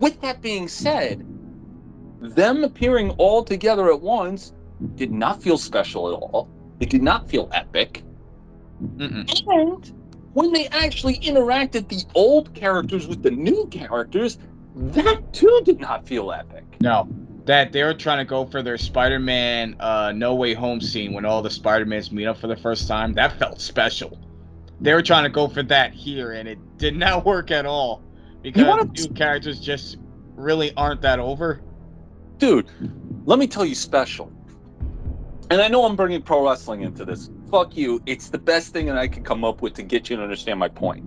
With that being said, them appearing all together at once did not feel special at all. It did not feel epic. Mm-mm. And when they actually interacted the old characters with the new characters, that too did not feel epic. No, that they were trying to go for their Spider-Man uh, No Way Home scene when all the Spider-Mans meet up for the first time. That felt special. They were trying to go for that here, and it did not [laughs] work at all because new characters just really aren't that over. Dude, let me tell you special. And I know I'm bringing pro wrestling into this, fuck you. It's the best thing that I can come up with to get you to understand my point.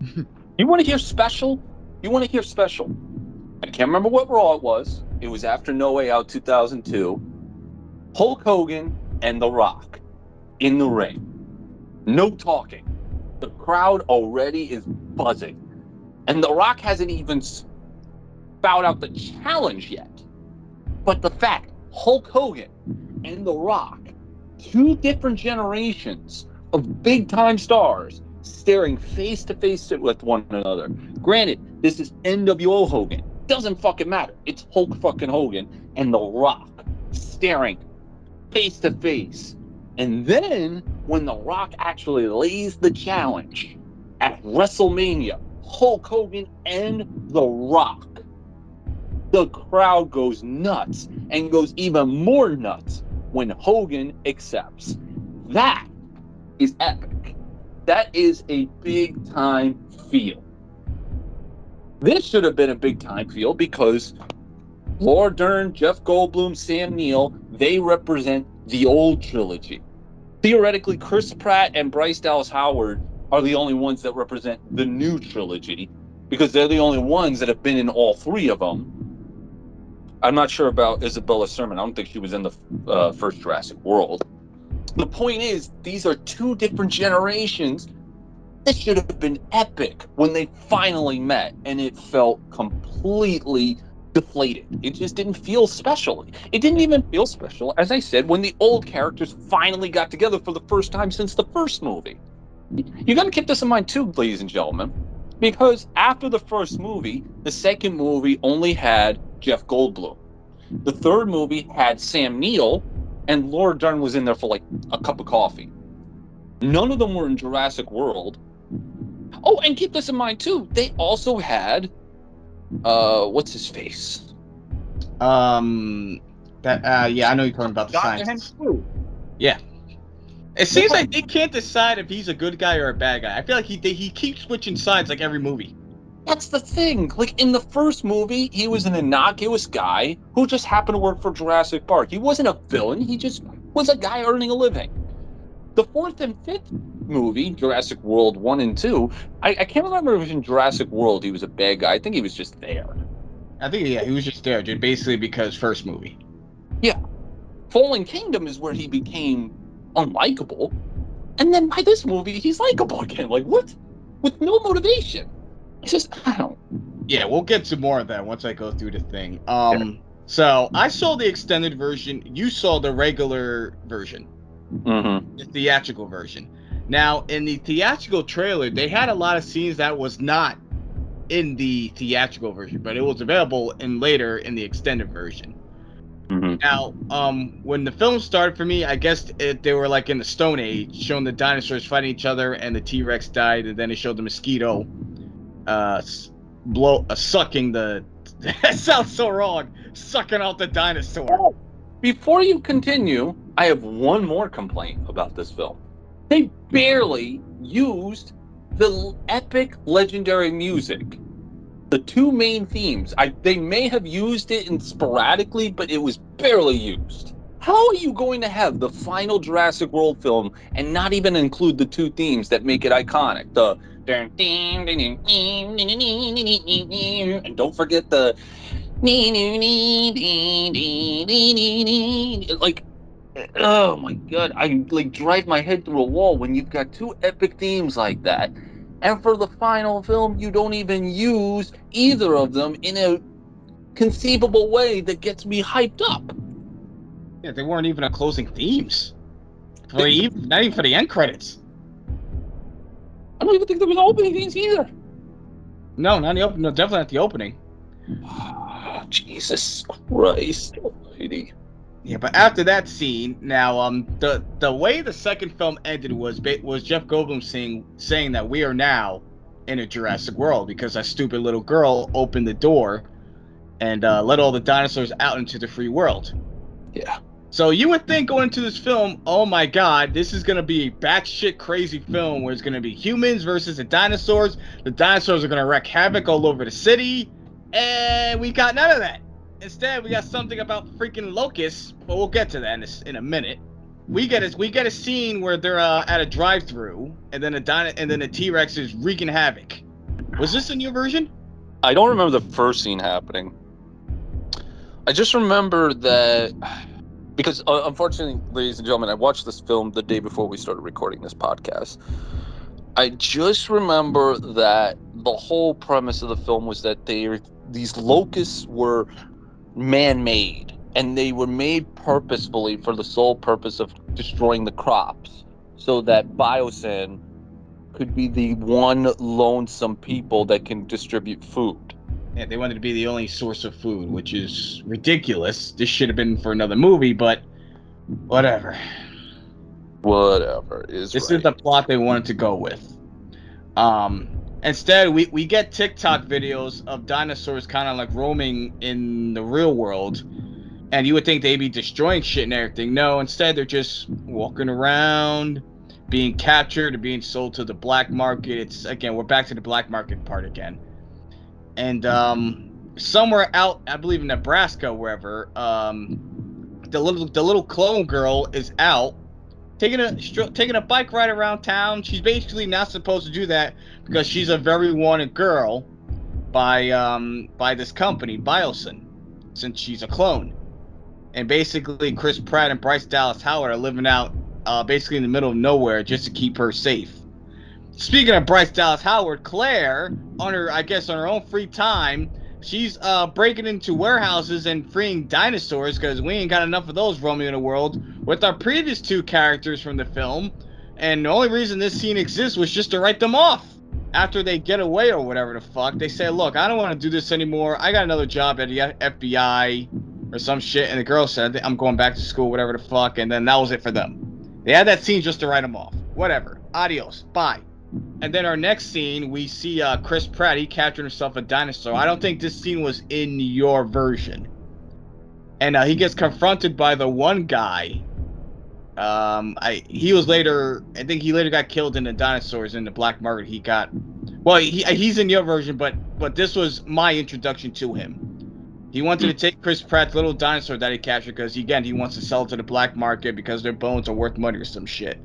[laughs] you want to hear special? You want to hear special? I can't remember what Raw it was. It was after No Way Out 2002. Hulk Hogan and The Rock in the ring. No talking. The crowd already is buzzing. And The Rock hasn't even spout out the challenge yet. But the fact Hulk Hogan and The Rock two different generations of big time stars staring face to face with one another. Granted, this is NWO Hogan. Doesn't fucking matter. It's Hulk fucking Hogan and The Rock staring face to face. And then when The Rock actually lays the challenge at WrestleMania, Hulk Hogan and The Rock, the crowd goes nuts and goes even more nuts when Hogan accepts. That is epic. That is a big time feel. This should have been a big time feel because Laura Dern, Jeff Goldblum, Sam Neill, they represent the old trilogy. Theoretically, Chris Pratt and Bryce Dallas Howard are the only ones that represent the new trilogy because they're the only ones that have been in all three of them I'm not sure about Isabella Sermon. I don't think she was in the uh, first Jurassic World. The point is, these are two different generations. This should have been epic when they finally met, and it felt completely deflated. It just didn't feel special. It didn't even feel special, as I said, when the old characters finally got together for the first time since the first movie. You got to keep this in mind too, ladies and gentlemen, because after the first movie, the second movie only had Jeff Goldblum. The third movie had Sam Neill, and Laura Dern was in there for like a cup of coffee. None of them were in Jurassic World. Oh, and keep this in mind too. They also had, uh, what's his face? Um, that uh, yeah, I know you're talking about the science. Yeah. It seems like they can't decide if he's a good guy or a bad guy. I feel like he they, he keeps switching sides like every movie. That's the thing. Like in the first movie, he was an innocuous guy who just happened to work for Jurassic Park. He wasn't a villain, he just was a guy earning a living. The fourth and fifth movie, Jurassic World 1 and 2, I, I can't remember if it was in Jurassic World he was a bad guy. I think he was just there. I think, yeah, he was just there, dude, basically because first movie. Yeah. Fallen Kingdom is where he became unlikable. And then by this movie, he's likable again. Like, what? With no motivation. It's just I don't Yeah, we'll get to more of that once I go through the thing. Um, so I saw the extended version. You saw the regular version, Mm-hmm. the theatrical version. Now, in the theatrical trailer, they had a lot of scenes that was not in the theatrical version, but it was available in later in the extended version. Mm-hmm. Now, um, when the film started for me, I guess it, they were like in the Stone Age, showing the dinosaurs fighting each other, and the T Rex died, and then it showed the mosquito, uh, blow, uh, sucking the. [laughs] that sounds so wrong. Sucking out the dinosaur. Before you continue, I have one more complaint about this film. They barely used the epic legendary music. The two main themes. I they may have used it in sporadically, but it was barely used. How are you going to have the final Jurassic World film and not even include the two themes that make it iconic? The and don't forget the like oh my god i like drive my head through a wall when you've got two epic themes like that and for the final film you don't even use either of them in a conceivable way that gets me hyped up Yeah, they weren't even a closing themes. For even- not even for the end credits. i don't even think there was opening themes either No, not the opening. No, definitely not the opening. Jesus christ almighty Yeah, but after that scene, now um the the way the second film ended was was Jeff Goldblum saying saying that we are now in a Jurassic World because that stupid little girl opened the door and uh, let all the dinosaurs out into the free world. yeah So you would think going into this film, oh my god, this is gonna be a batshit crazy film where it's gonna be humans versus the dinosaurs. The dinosaurs are gonna wreak havoc all over the city, and we got none of that. Instead, we got something about freaking locusts, but we'll get to that in a, in a minute. We get a we get a scene where they're uh, at a drive-through, and then a dino- and then the T-Rex is wreaking havoc. Was this a new version? I don't remember the first scene happening. I just remember that because, uh, unfortunately, ladies and gentlemen, I watched this film the day before we started recording this podcast. I just remember that the whole premise of the film was that they these locusts were man-made and they were made purposefully for the sole purpose of destroying the crops so that Biosyn could be the one lonesome people that can distribute food Yeah, they wanted to be the only source of food, which is ridiculous. This should have been for another movie, but whatever. whatever is This right. is the plot they wanted to go with. Um, instead, we, we get TikTok videos of dinosaurs kind of like roaming in the real world, and you would think they'd be destroying shit and everything. No, instead they're just walking around, being captured or being sold to the black market. It's again, we're back to the black market part again. And um, somewhere out, I believe in Nebraska, wherever, um, the little the little clone girl is out taking a taking a bike ride around town. She's basically not supposed to do that because she's a very wanted girl by um by this company Biosyn, since she's a clone. And basically, Chris Pratt and Bryce Dallas Howard are living out uh, basically in the middle of nowhere just to keep her safe. Speaking of Bryce Dallas Howard, Claire, on her I guess on her own free time, she's uh breaking into warehouses and freeing dinosaurs because we ain't got enough of those roaming in the world with our previous two characters from the film, and the only reason this scene exists was just to write them off. After they get away or whatever the fuck, they say, "Look, I don't want to do this anymore. I got another job at the FBI or some shit." And the girl said, "I'm going back to school, whatever the fuck." And then that was it for them. They had that scene just to write them off. Whatever. Adios. Bye. And then our next scene, we see uh, Chris Pratt. He captured himself a dinosaur. I don't think this scene was in your version. And uh, he gets confronted by the one guy um, I he was later. I think he later got killed in the dinosaurs in the black market. He got. Well, he he's in your version, but but this was my introduction to him. He wanted to take Chris Pratt's little dinosaur that he captured because again he wants to sell it to the black market because their bones are worth money or some shit.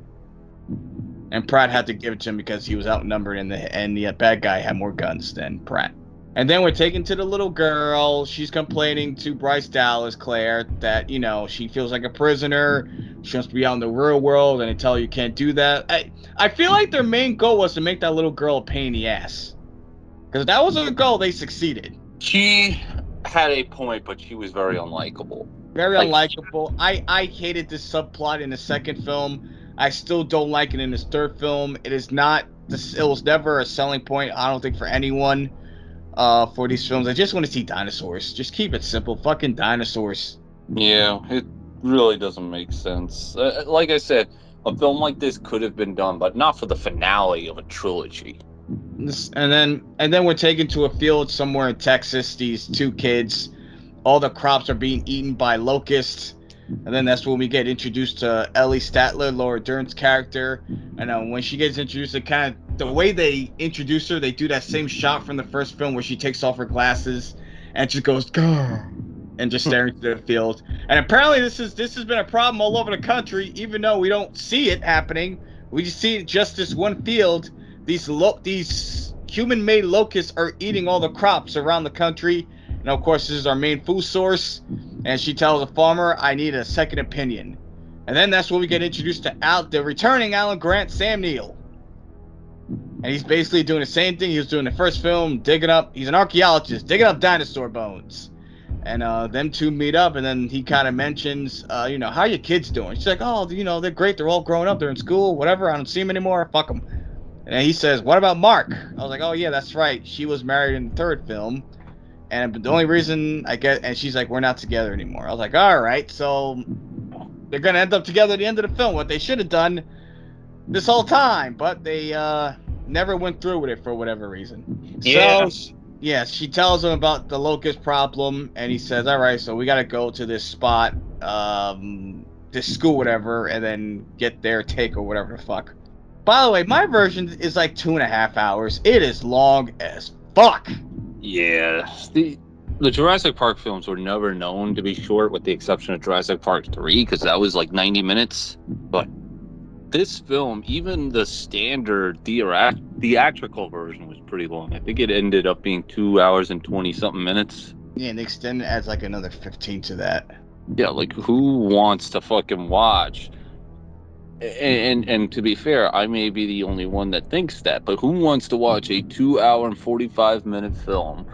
And Pratt had to give it to him because he was outnumbered and the and the bad guy had more guns than Pratt. And then we're taken to the little girl. She's complaining to Bryce Dallas Claire that you know she feels like a prisoner. She wants to be out in the real world, and they tell her you can't do that. I I feel like their main goal was to make that little girl a pain in the ass. Because that was a goal, they succeeded. She had a point, but she was very unlikable. Very Like- unlikable. I I hated this subplot in the second film. I still don't like it in this third film. It is not. This it was never a selling point. I don't think for anyone. Uh, for these films, I just want to see dinosaurs. Just keep it simple. Fucking dinosaurs. Yeah, it really doesn't make sense. Uh, like I said, a film like this could have been done, but not for the finale of a trilogy. And then and then we're taken to a field somewhere in Texas. These two kids, all the crops are being eaten by locusts. And then that's when we get introduced to Ellie Sattler, Laura Dern's character. And uh, when she gets introduced, it kind of the way they introduce her, they do that same shot from the first film where she takes off her glasses and just goes Grr, and just staring into the field. And apparently, this is this has been a problem all over the country, even though we don't see it happening. We just see it just this one field. These lo- these human-made locusts are eating all the crops around the country. And of course, this is our main food source. And she tells the farmer, "I need a second opinion." And then that's when we get introduced to Al, the returning Alan Grant, Sam Neill. And he's basically doing the same thing he was doing in the first film, digging up. He's an archaeologist, digging up dinosaur bones. And uh, them two meet up, and then he kind of mentions, uh, you know, how your kids doing? She's like, oh, you know, they're great. They're all grown up. They're in school, whatever. I don't see them anymore. Fuck them. And he says, what about Mark? I was like, oh yeah, that's right. She was married in the third film, and the only reason I get, and she's like, we're not together anymore. I was like, all right, so they're gonna end up together at the end of the film. What they should have done this whole time, but they uh never went through with it for whatever reason. Yeah. So yeah, she tells him about the locust problem, and he says, "All right, so we got to go to this spot, um, this school, whatever, and then get their take or whatever the fuck." By the way, my version is like two and a half hours. It is long as fuck. Yeah, the the Jurassic Park films were never known to be short, with the exception of Jurassic Park three, because that was like ninety minutes. But this film, even the standard theatrical version, was pretty long. I think it ended up being two hours and twenty something minutes. Yeah, and the extended adds like another fifteen to that. Yeah, like who wants to fucking watch? And, and and to be fair, I may be the only one that thinks that, but who wants to watch a two hour and forty five minute film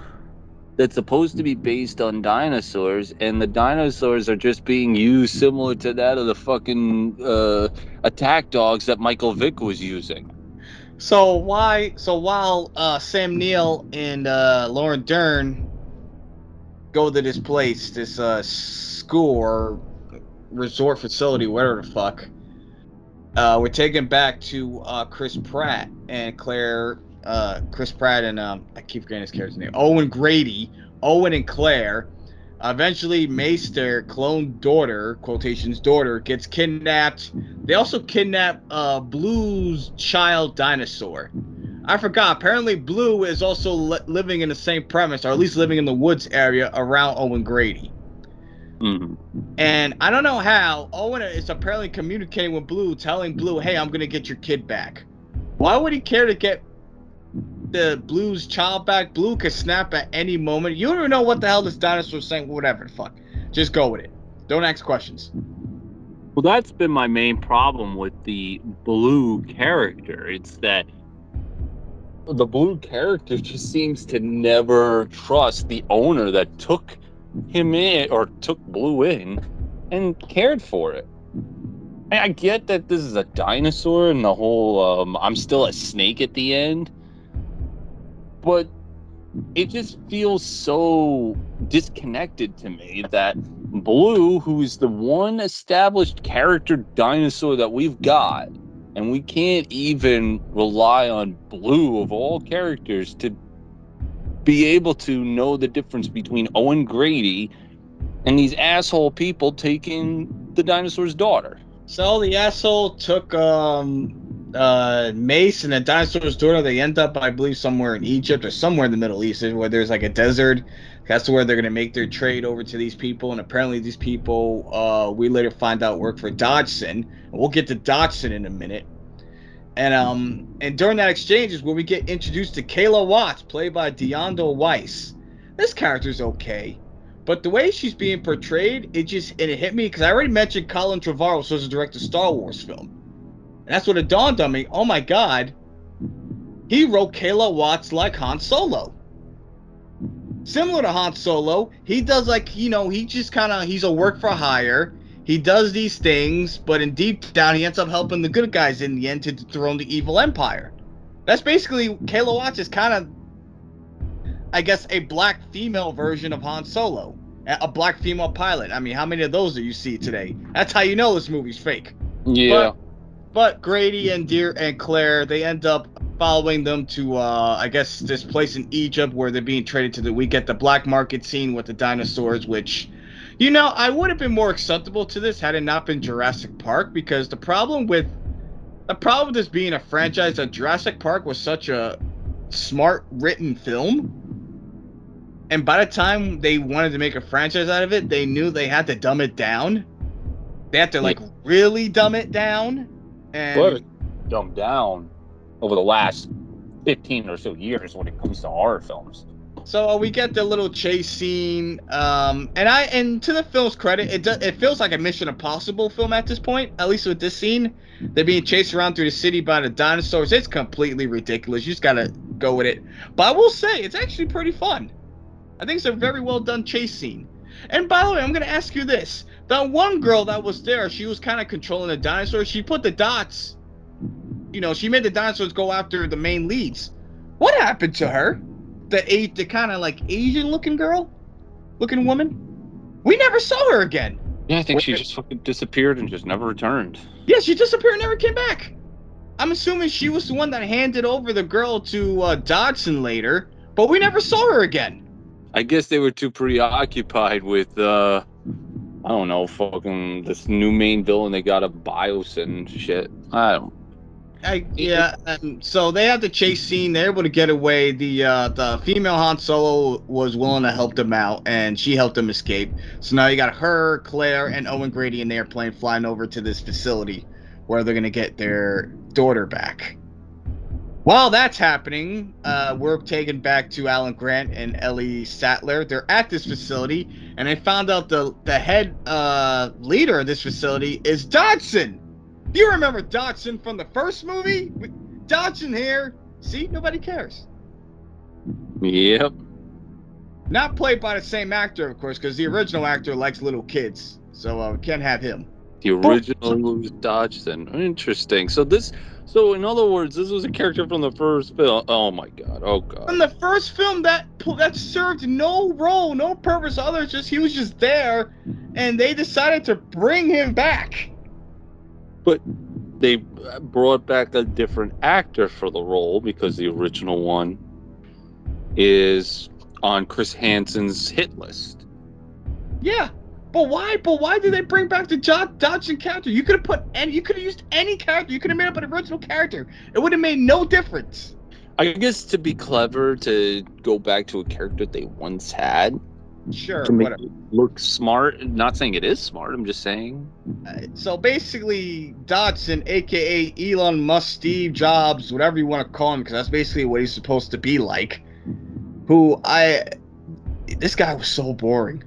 that's supposed to be based on dinosaurs, and the dinosaurs are just being used similar to that of the fucking uh, attack dogs that Michael Vick was using? So why? So while uh, Sam Neill and uh, Lauren Dern go to this place, this uh, resort facility, whatever the fuck, uh, we're taken back to uh, Chris Pratt and Claire. Uh, Chris Pratt and um, I keep forgetting his character's name. Owen Grady, Owen and Claire. Eventually, Maester, clone daughter, quotations daughter, gets kidnapped. They also kidnap uh, Blue's child dinosaur. I forgot. Apparently, Blue is also li- living in the same premise, or at least living in the woods area around Owen Grady. Mhm. And I don't know how Owen is apparently communicating with Blue, telling Blue, "Hey, I'm gonna get your kid back." Why would he care to get the Blue's child back? Blue could snap at any moment. You don't even know what the hell this dinosaur's saying. Whatever the fuck, just go with it. Don't ask questions. Well, that's been my main problem with the blue character. It's that the blue character just seems to never trust the owner that took him in or took blue in and cared for it. I I get that this is a dinosaur and the whole um, I'm still a snake at the end, but it just feels so disconnected to me that Blue, who is the one established character dinosaur that we've got, and we can't even rely on Blue of all characters to be able to know the difference between Owen Grady and these asshole people taking the dinosaur's daughter. So the asshole took um uh Mace and the dinosaur's daughter. They end up, I believe, somewhere in Egypt or somewhere in the Middle East, where there's like a desert. That's where they're gonna make their trade over to these people, and apparently these people, uh, we later find out work for Dodgson. We'll get to Dodgson in a minute. And um, and during that exchange is where we get introduced to Kayla Watts, played by DeWanda Wise. This character's okay, but the way she's being portrayed, it just and it hit me because I already mentioned Colin Trevorrow was supposed to direct a Star Wars film, and that's what it dawned on me. Oh my god, he wrote Kayla Watts like Han Solo. Similar to Han Solo, he does like, you know, he just kind of, he's a work for hire. He does these things, but in deep down, he ends up helping the good guys in the end to dethrone the evil empire. That's basically, Kayla Watts is kind of, I guess, a black female version of Han Solo. A black female pilot. I mean, how many of those do you see today? That's how you know this movie's fake. Yeah. But, but Grady and Deer and Claire, they end up following them to uh I guess this place in Egypt where they're being traded to the we get the black market scene with the dinosaurs, which you know, I would have been more acceptable to this had it not been Jurassic Park, because the problem with the problem with this being a franchise that Jurassic Park was such a smart written film. And by the time they wanted to make a franchise out of it, they knew they had to dumb it down. They had to like hmm. really dumb it down. And but dumb down over the last 15 or so years when it comes to horror films. So uh, we get the little chase scene, um, and I and to the film's credit, it do, it feels like a Mission Impossible film at this point. At least with this scene, they're being chased around through the city by the dinosaurs. It's completely ridiculous. You just gotta go with it. But I will say, it's actually pretty fun. I think it's a very well done chase scene. And by the way, I'm gonna ask you this: that one girl that was there, she was kind of controlling the dinosaurs. She put the dots you know, she made the dinosaurs go after the main leads. What happened to her? The eight, the kind of like Asian looking girl, looking woman. We never saw her again. Yeah, I think she just fucking disappeared and just never returned. Yeah, she disappeared and never came back. I'm assuming she was the one that handed over the girl to uh, Dodgson later, but we never saw her again. I guess they were too preoccupied with, uh, I don't know, fucking this new main villain they got a Biosyn shit. I don't I, yeah, um, so they had the chase scene. They're able to get away. The uh, the female Han Solo was willing to help them out, and she helped them escape. So now you got her, Claire, and Owen Grady in the airplane flying over to this facility where they're gonna get their daughter back. While that's happening, uh, we're taken back to Alan Grant and Ellie Sattler. They're at this facility, and they found out the the head uh, leader of this facility is Dodgson do you remember Dodgson from the first movie? Dodgson here. See, nobody cares. Yep. Not played by the same actor, of course, because the original actor likes little kids, so uh, we can't have him. The original was Dodgson. Interesting. So this, so in other words, this was a character from the first film. Oh my god. Oh god. From the first film, that that served no role, no purpose other. Just he was just there, and they decided to bring him back but they uh, brought back a different actor for the role because the original one is on Chris Hansen's hit list. Yeah, but why? But why did they bring back the John Dodgson character? You could have put any. You could have used any character. You could have made up an original character. It would have made no difference. I guess to be clever to go back to a character they once had Sure. To make whatever. it look smart. Not saying it is smart. I'm just saying. Uh, so basically, Dodgson, aka Elon Musk, Steve Jobs, whatever you want to call him, because that's basically what he's supposed to be like. Who I, this guy was so boring.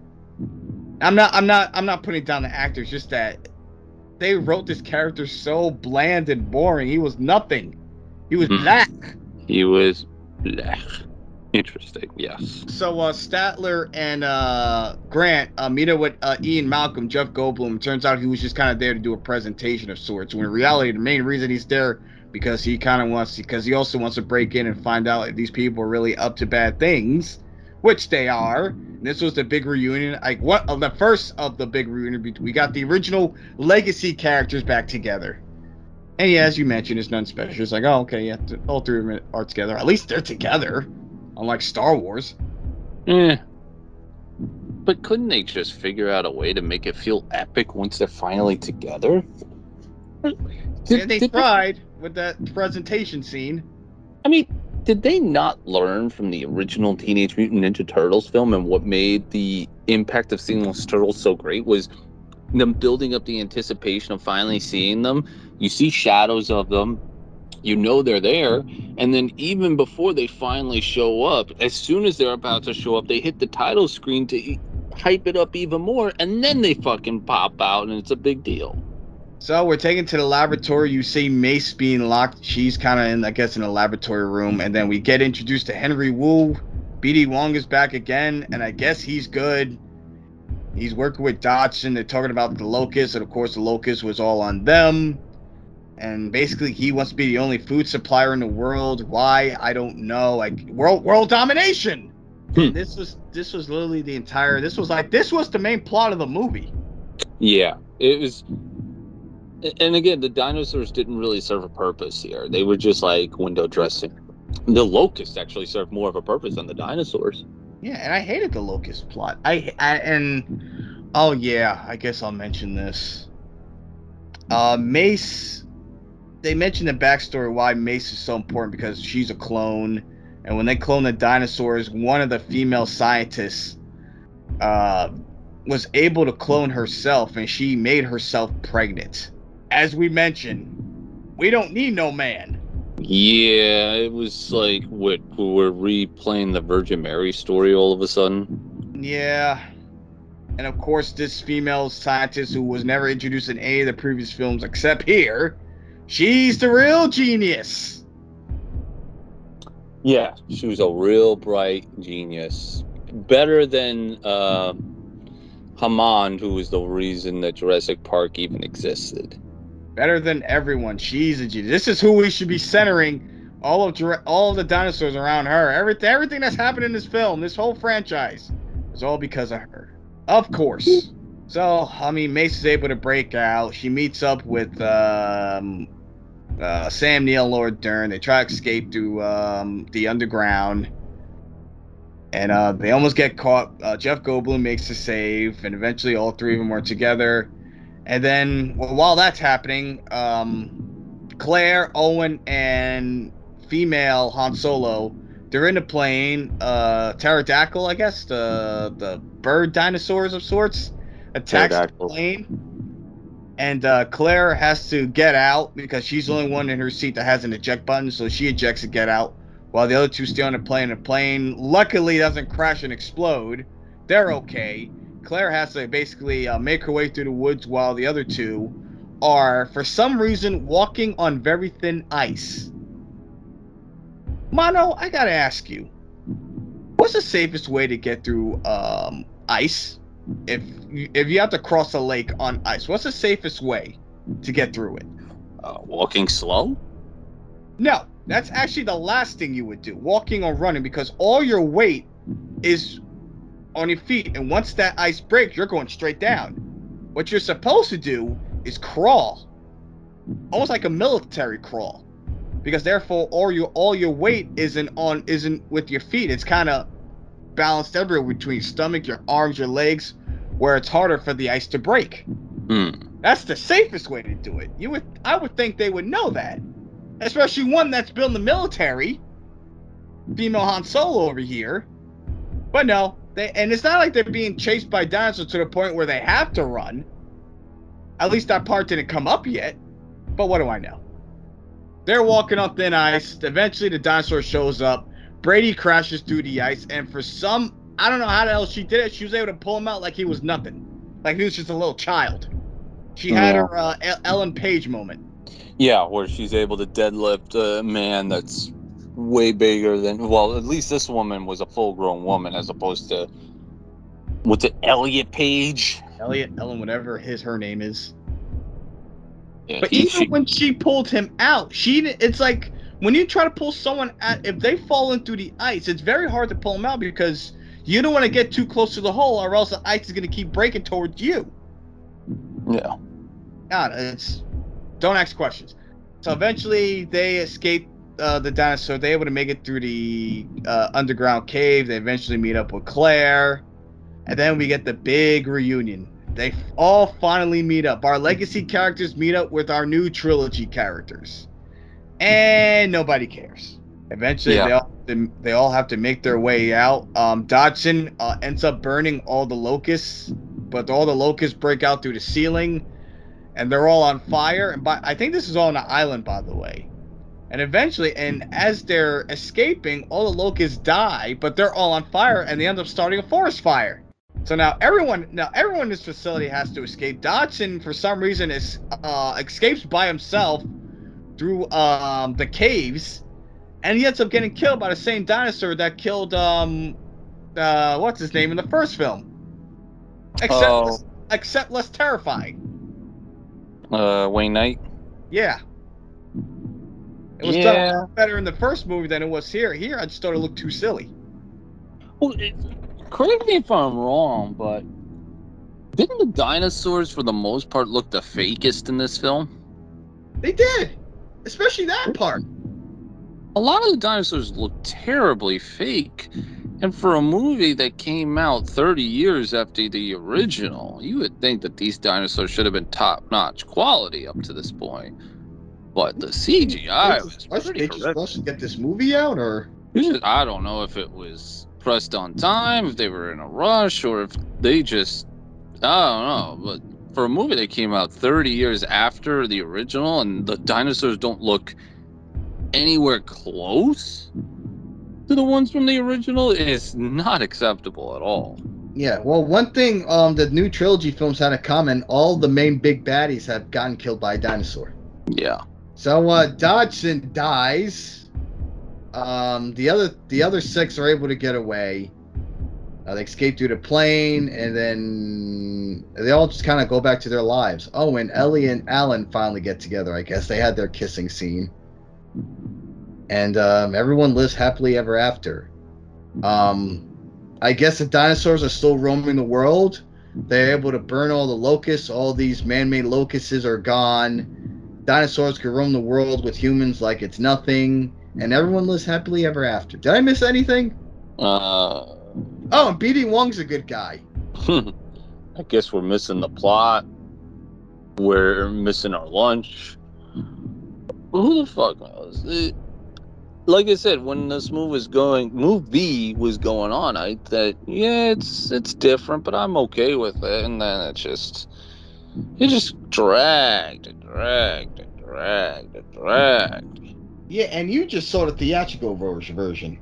I'm not. I'm not. I'm not putting down the actors. Just that they wrote this character so bland and boring. He was nothing. He was mm. black. He was black. Interesting. Yes. So uh, Sattler and uh, Grant uh, meet up with uh, Ian Malcolm, Jeff Goldblum. Turns out he was just kind of there to do a presentation of sorts. When in reality, the main reason he's there because he kind of wants because he also wants to break in and find out if these people are really up to bad things, which they are. And this was the big reunion. Like what of the first of the big reunion. We got the original legacy characters back together. And yeah, as you mentioned, it's nothing special. It's like, oh, okay, yeah, all three of them are together. At least they're together unlike Star Wars. Yeah. But couldn't they just figure out a way to make it feel epic once they're finally together? Did, yeah, they tried they... with that presentation scene. I mean, did they not learn from the original Teenage Mutant Ninja Turtles film and what made the impact of seeing those turtles so great was them building up the anticipation of finally seeing them. You see shadows of them, you know they're there and then even before they finally show up as soon as they're about to show up they hit the title screen to hype it up even more and then they fucking pop out and it's a big deal So we're taken to the laboratory. You see Mace being locked. She's kind of in, I guess, in a laboratory room, and then we get introduced to Henry Wu. BD Wong is back again, and I guess he's good. He's working with Dodgson. They're talking about the locust, and of course, the locust was all on them. And basically, he wants to be the only food supplier in the world. Why? I don't know. Like world world domination. Hmm. This was this was literally the entire. This was like this was the main plot of the movie. Yeah, it was. And again, the dinosaurs didn't really serve a purpose here. They were just like window dressing. The locusts actually served more of a purpose than the dinosaurs. Yeah, and I hated the locust plot. I, I and oh yeah, I guess I'll mention this. Uh, Mace. They mentioned the backstory why Mace is so important because she's a clone, and when they clone the dinosaurs, one of the female scientists uh, was able to clone herself, and she made herself pregnant. As we mentioned, we don't need no man. Yeah, it was like what we were replaying the Virgin Mary story all of a sudden. Yeah. And of course, this female scientist who was never introduced in any of the previous films except here, she's the real genius. Yeah, she was a real bright genius, better than uh, Hammond, who was the reason that Jurassic Park even existed. Better than everyone. She's a genius. This is who we should be centering all of all of the dinosaurs around her. Everything, everything that's happened in this film, this whole franchise, is all because of her. Of course. So, I mean, Mace is able to break out. She meets up with um, uh, Sam Neill, Laura Dern. They try to escape through um, the underground, and uh, they almost get caught. Uh, Jeff Goldblum makes a save, and eventually all three of them are together. And then, well, while that's happening, um, Claire, Owen, and female Han Solo, they're in a plane. Uh, pterodactyl, I guess, the the bird dinosaurs of sorts, attacks the plane. And uh, Claire has to get out because she's the only one in her seat that has an eject button, so she ejects to get out, while the other two stay on the plane. The plane luckily doesn't crash and explode. They're okay. Claire has to basically uh, make her way through the woods while the other two are, for some reason, walking on very thin ice. Mono, I gotta ask you, what's the safest way to get through um, ice? If you, if you have to cross a lake on ice, what's the safest way to get through it? Uh, walking slow? No, that's actually the last thing you would do, walking or running, because all your weight is on your feet, and once that ice breaks, you're going straight down. What you're supposed to do is crawl, almost like a military crawl, because therefore all your all your weight isn't on isn't with your feet. It's kind of balanced everywhere between your stomach, your arms, your legs, where it's harder for the ice to break. Hmm. That's the safest way to do it. You would I would think they would know that. Especially one that's built in the military. Female Han Solo over here. But no, they and it's not like they're being chased by dinosaurs to the point where they have to run. At least that part didn't come up yet. But what do I know? They're walking on thin ice. Eventually the dinosaur shows up. Grady crashes through the ice, and for some I don't know how the hell she did it. She was able to pull him out like he was nothing. Like he was just a little child. She had Yeah. her uh, El- Ellen Page moment. Yeah, where she's able to deadlift a man that's way bigger than. Well, at least this woman was a full-grown woman, as opposed to what's it, Elliot Page? Elliot, Ellen, whatever his her name is. Yeah, But he- even she- when she pulled him out, she it's like when you try to pull someone out, if they fall in through the ice, it's very hard to pull them out because you don't want to get too close to the hole, or else the ice is going to keep breaking towards you. yeah. God, it's don't ask questions. So eventually they escape uh, the dinosaur. They're able to make it through the uh, underground cave. They eventually meet up with Claire, and then we get the big reunion. They all finally meet up. Our legacy characters meet up with our new trilogy characters, and nobody cares. Eventually, Yeah. they all they all have to make their way out. Um, Dodgson uh, ends up burning all the locusts, but all the locusts break out through the ceiling and they're all on fire. And by, I think this is all on an island, by the way. And eventually, and as they're escaping, all the locusts die, but they're all on fire, and they end up starting a forest fire. So now everyone, now everyone in this facility has to escape. Dodgson, for some reason, is uh, escapes by himself through um, the caves, and he ends up getting killed by the same dinosaur that killed um, uh, what's his name in the first film. Except, Oh. less, except less terrifying. Uh, Wayne Knight. Yeah. It was Yeah. better in the first movie than it was here. Here, I just thought it looked too silly. Well, it, correct me if I'm wrong, but didn't the dinosaurs, for the most part, look the fakest in this film? They did, especially that part. A lot of the dinosaurs look terribly fake. And for a movie that came out 30 years after the original, you would think that these dinosaurs should have been top notch quality up to this point. But the CGI was pretty they just horrific. rushed to get this movie out, or just- I don't know if it was pressed on time, if they were in a rush, or if they just I don't know. For a movie that came out 30 years after the original, and the dinosaurs don't look anywhere close to the ones from the original, is not acceptable at all. yeah. Well, one thing um the new trilogy films had in common: all the main big baddies have gotten killed by a dinosaur. Yeah. So uh, Dodgson dies. Um, the other the other six are able to get away. Uh, they escape through the plane, and then they all just kind of go back to their lives. Oh, and Ellie and Alan finally get together. I guess they had their kissing scene, and um, everyone lives happily ever after. Um, I guess the dinosaurs are still roaming the world. They're able to burn all the locusts. All these man-made locusts are gone dinosaurs can roam the world with humans like it's nothing, and everyone lives happily ever after. Did I miss anything? Uh, Oh, and BD Wong's a good guy. [laughs] I guess we're missing the plot. We're missing our lunch. Who the fuck knows? It- like I said, when this movie was going, movie was going on, I thought, yeah, it's it's different, but I'm okay with it. And then it just, it just dragged and dragged and dragged and dragged. Yeah, and you just saw the theatrical version. version.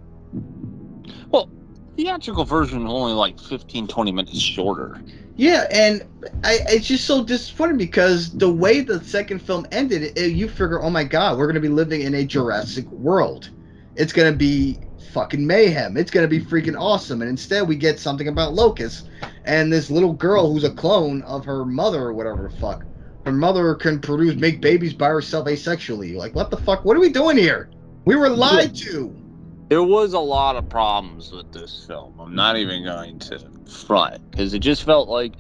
Theatrical version only like 15, 20 minutes shorter. Yeah, and I, it's just so disappointing because the way the second film ended, it, you figure, oh my god, we're gonna be living in a Jurassic world. It's gonna be fucking mayhem. It's gonna be freaking awesome. And instead, we get something about locusts and this little girl who's a clone of her mother or whatever the fuck. Her mother can produce, make babies by herself asexually. Like, what the fuck? What are we doing here? We were lied to. There was a lot of problems with this film. I'm not even going to front because it just felt like,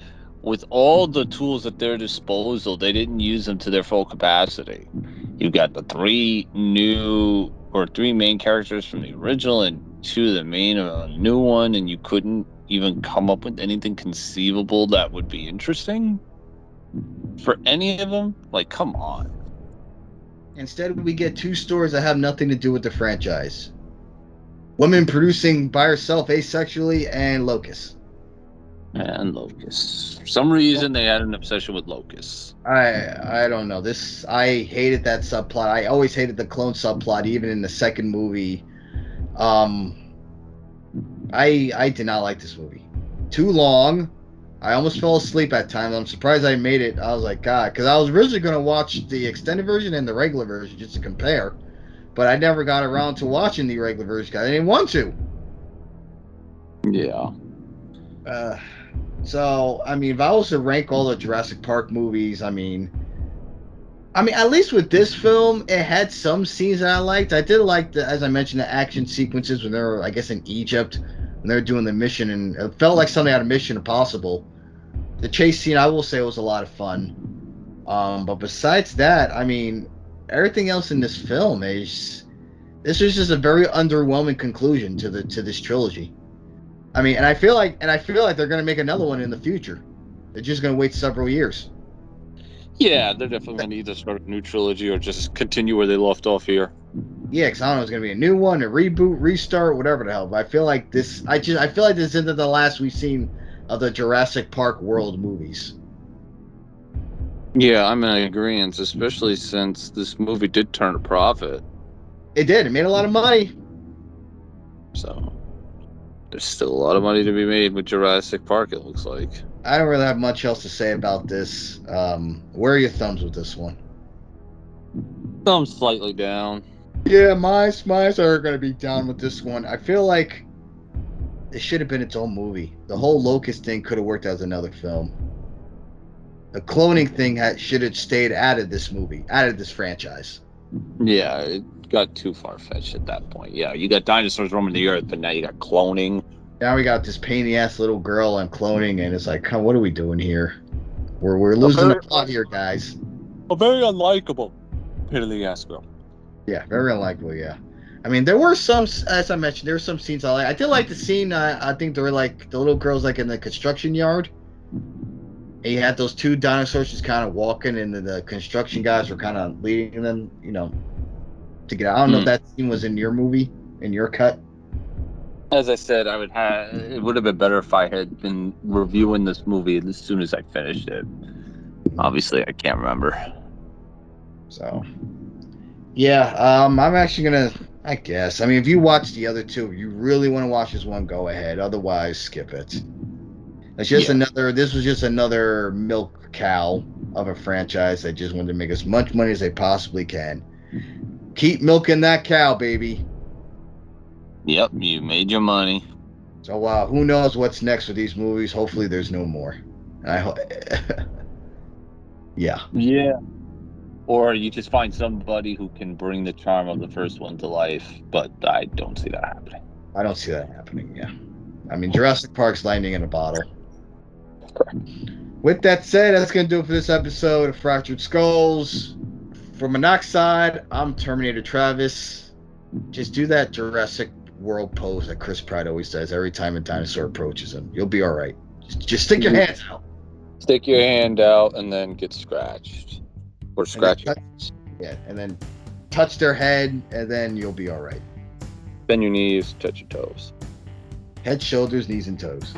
with all the tools at their disposal, they didn't use them to their full capacity. You've got the three new or three main characters from the original and two of the main a new one, and you couldn't even come up with anything conceivable that would be interesting for any of them. Like, come on. Instead, we get two stories that have nothing to do with the franchise. Women producing by herself asexually and Locust. And Locust. For some reason, they had an obsession with Locust. I I don't know. This I hated that subplot. I always hated the clone subplot, even in the second movie. Um, I I did not like this movie. Too long. I almost fell asleep at times. I'm surprised I made it. I was like, God, because I was originally going to watch the extended version and the regular version just to compare, but I never got around to watching the regular version. I didn't want to. Yeah. Uh, so I mean, if I was to rank all the Jurassic Park movies, I mean, I mean, at least with this film, it had some scenes that I liked. I did like the, as I mentioned, the action sequences when they were, I guess, in Egypt when they were doing the mission, and it felt like something out of Mission Impossible. The chase scene, I will say, was a lot of fun. Um, but besides that, I mean, everything else in this film is this is just a very underwhelming conclusion to the to this trilogy. I mean, and I feel like, and I feel like they're gonna make another one in the future. They're just gonna wait several years. Yeah, they're definitely going to either start a new trilogy or just continue where they left off here. Yeah, because I don't know, it's gonna be a new one, a reboot, restart, whatever the hell. But I feel like this, I just, I feel like this isn't the last we've seen of the Jurassic Park World movies. Yeah, I'm in agreement, especially since this movie did turn a profit. It did. It made a lot of money. So, There's still a lot of money to be made with Jurassic Park. It looks like. I don't really have much else to say about this. Um, where are your thumbs with this one? Thumb slightly down. Yeah, my smiles are going to be down with this one. I feel like it should have been its own movie. The whole locust thing could have worked as another film. The cloning thing had, should have stayed out of this movie, out of this franchise. Yeah, it got too far fetched at that point. Yeah, you got dinosaurs roaming the earth, but now you got cloning. Now we got this pain in the ass little girl and cloning, and it's like, huh, what are we doing here? We're we're losing the plot here, guys. A very unlikable pain in the ass girl. Yeah, very unlikely. Yeah, I mean, there were some, as I mentioned, there were some scenes I like. I did like the scene. Uh, I think there were like the little girls like in the construction yard. And you had those two dinosaurs just kind of walking, and the, the construction guys were kind of leading them, you know, to get out. I don't know if Hmm. that scene was in your movie, in your cut. As I said, I would have. It would have been better if I had been reviewing this movie as soon as I finished it. Obviously, I can't remember. So, yeah, um, I'm actually gonna. I guess. I mean, if you watch the other two, you really want to watch this one, go ahead. Otherwise, skip it. It's just Yeah. another. This was just another milk cow of a franchise that just wanted to make as much money as they possibly can. Keep milking that cow, baby. Yep, you made your money. So, uh, who knows what's next with these movies? Hopefully, there's no more. I hope. [laughs] yeah. Yeah. Or you just find somebody who can bring the charm of the first one to life, but I don't see that happening. I don't see that happening. Yeah, I mean Jurassic Park's landing in a bottle. With that said, that's gonna do it for this episode of Fractured Skulls. For Monoxide, I'm Terminator Travis. Just do that Jurassic World pose that Chris Pratt always does every time a dinosaur approaches him. You'll be all right. Just, just stick your mm-hmm. hands out. Stick your hand out and then get scratched. Or scratch your touch- Yeah, and then touch their head, and then you'll be all right. Bend your knees, touch your toes. Head, shoulders, knees, and toes.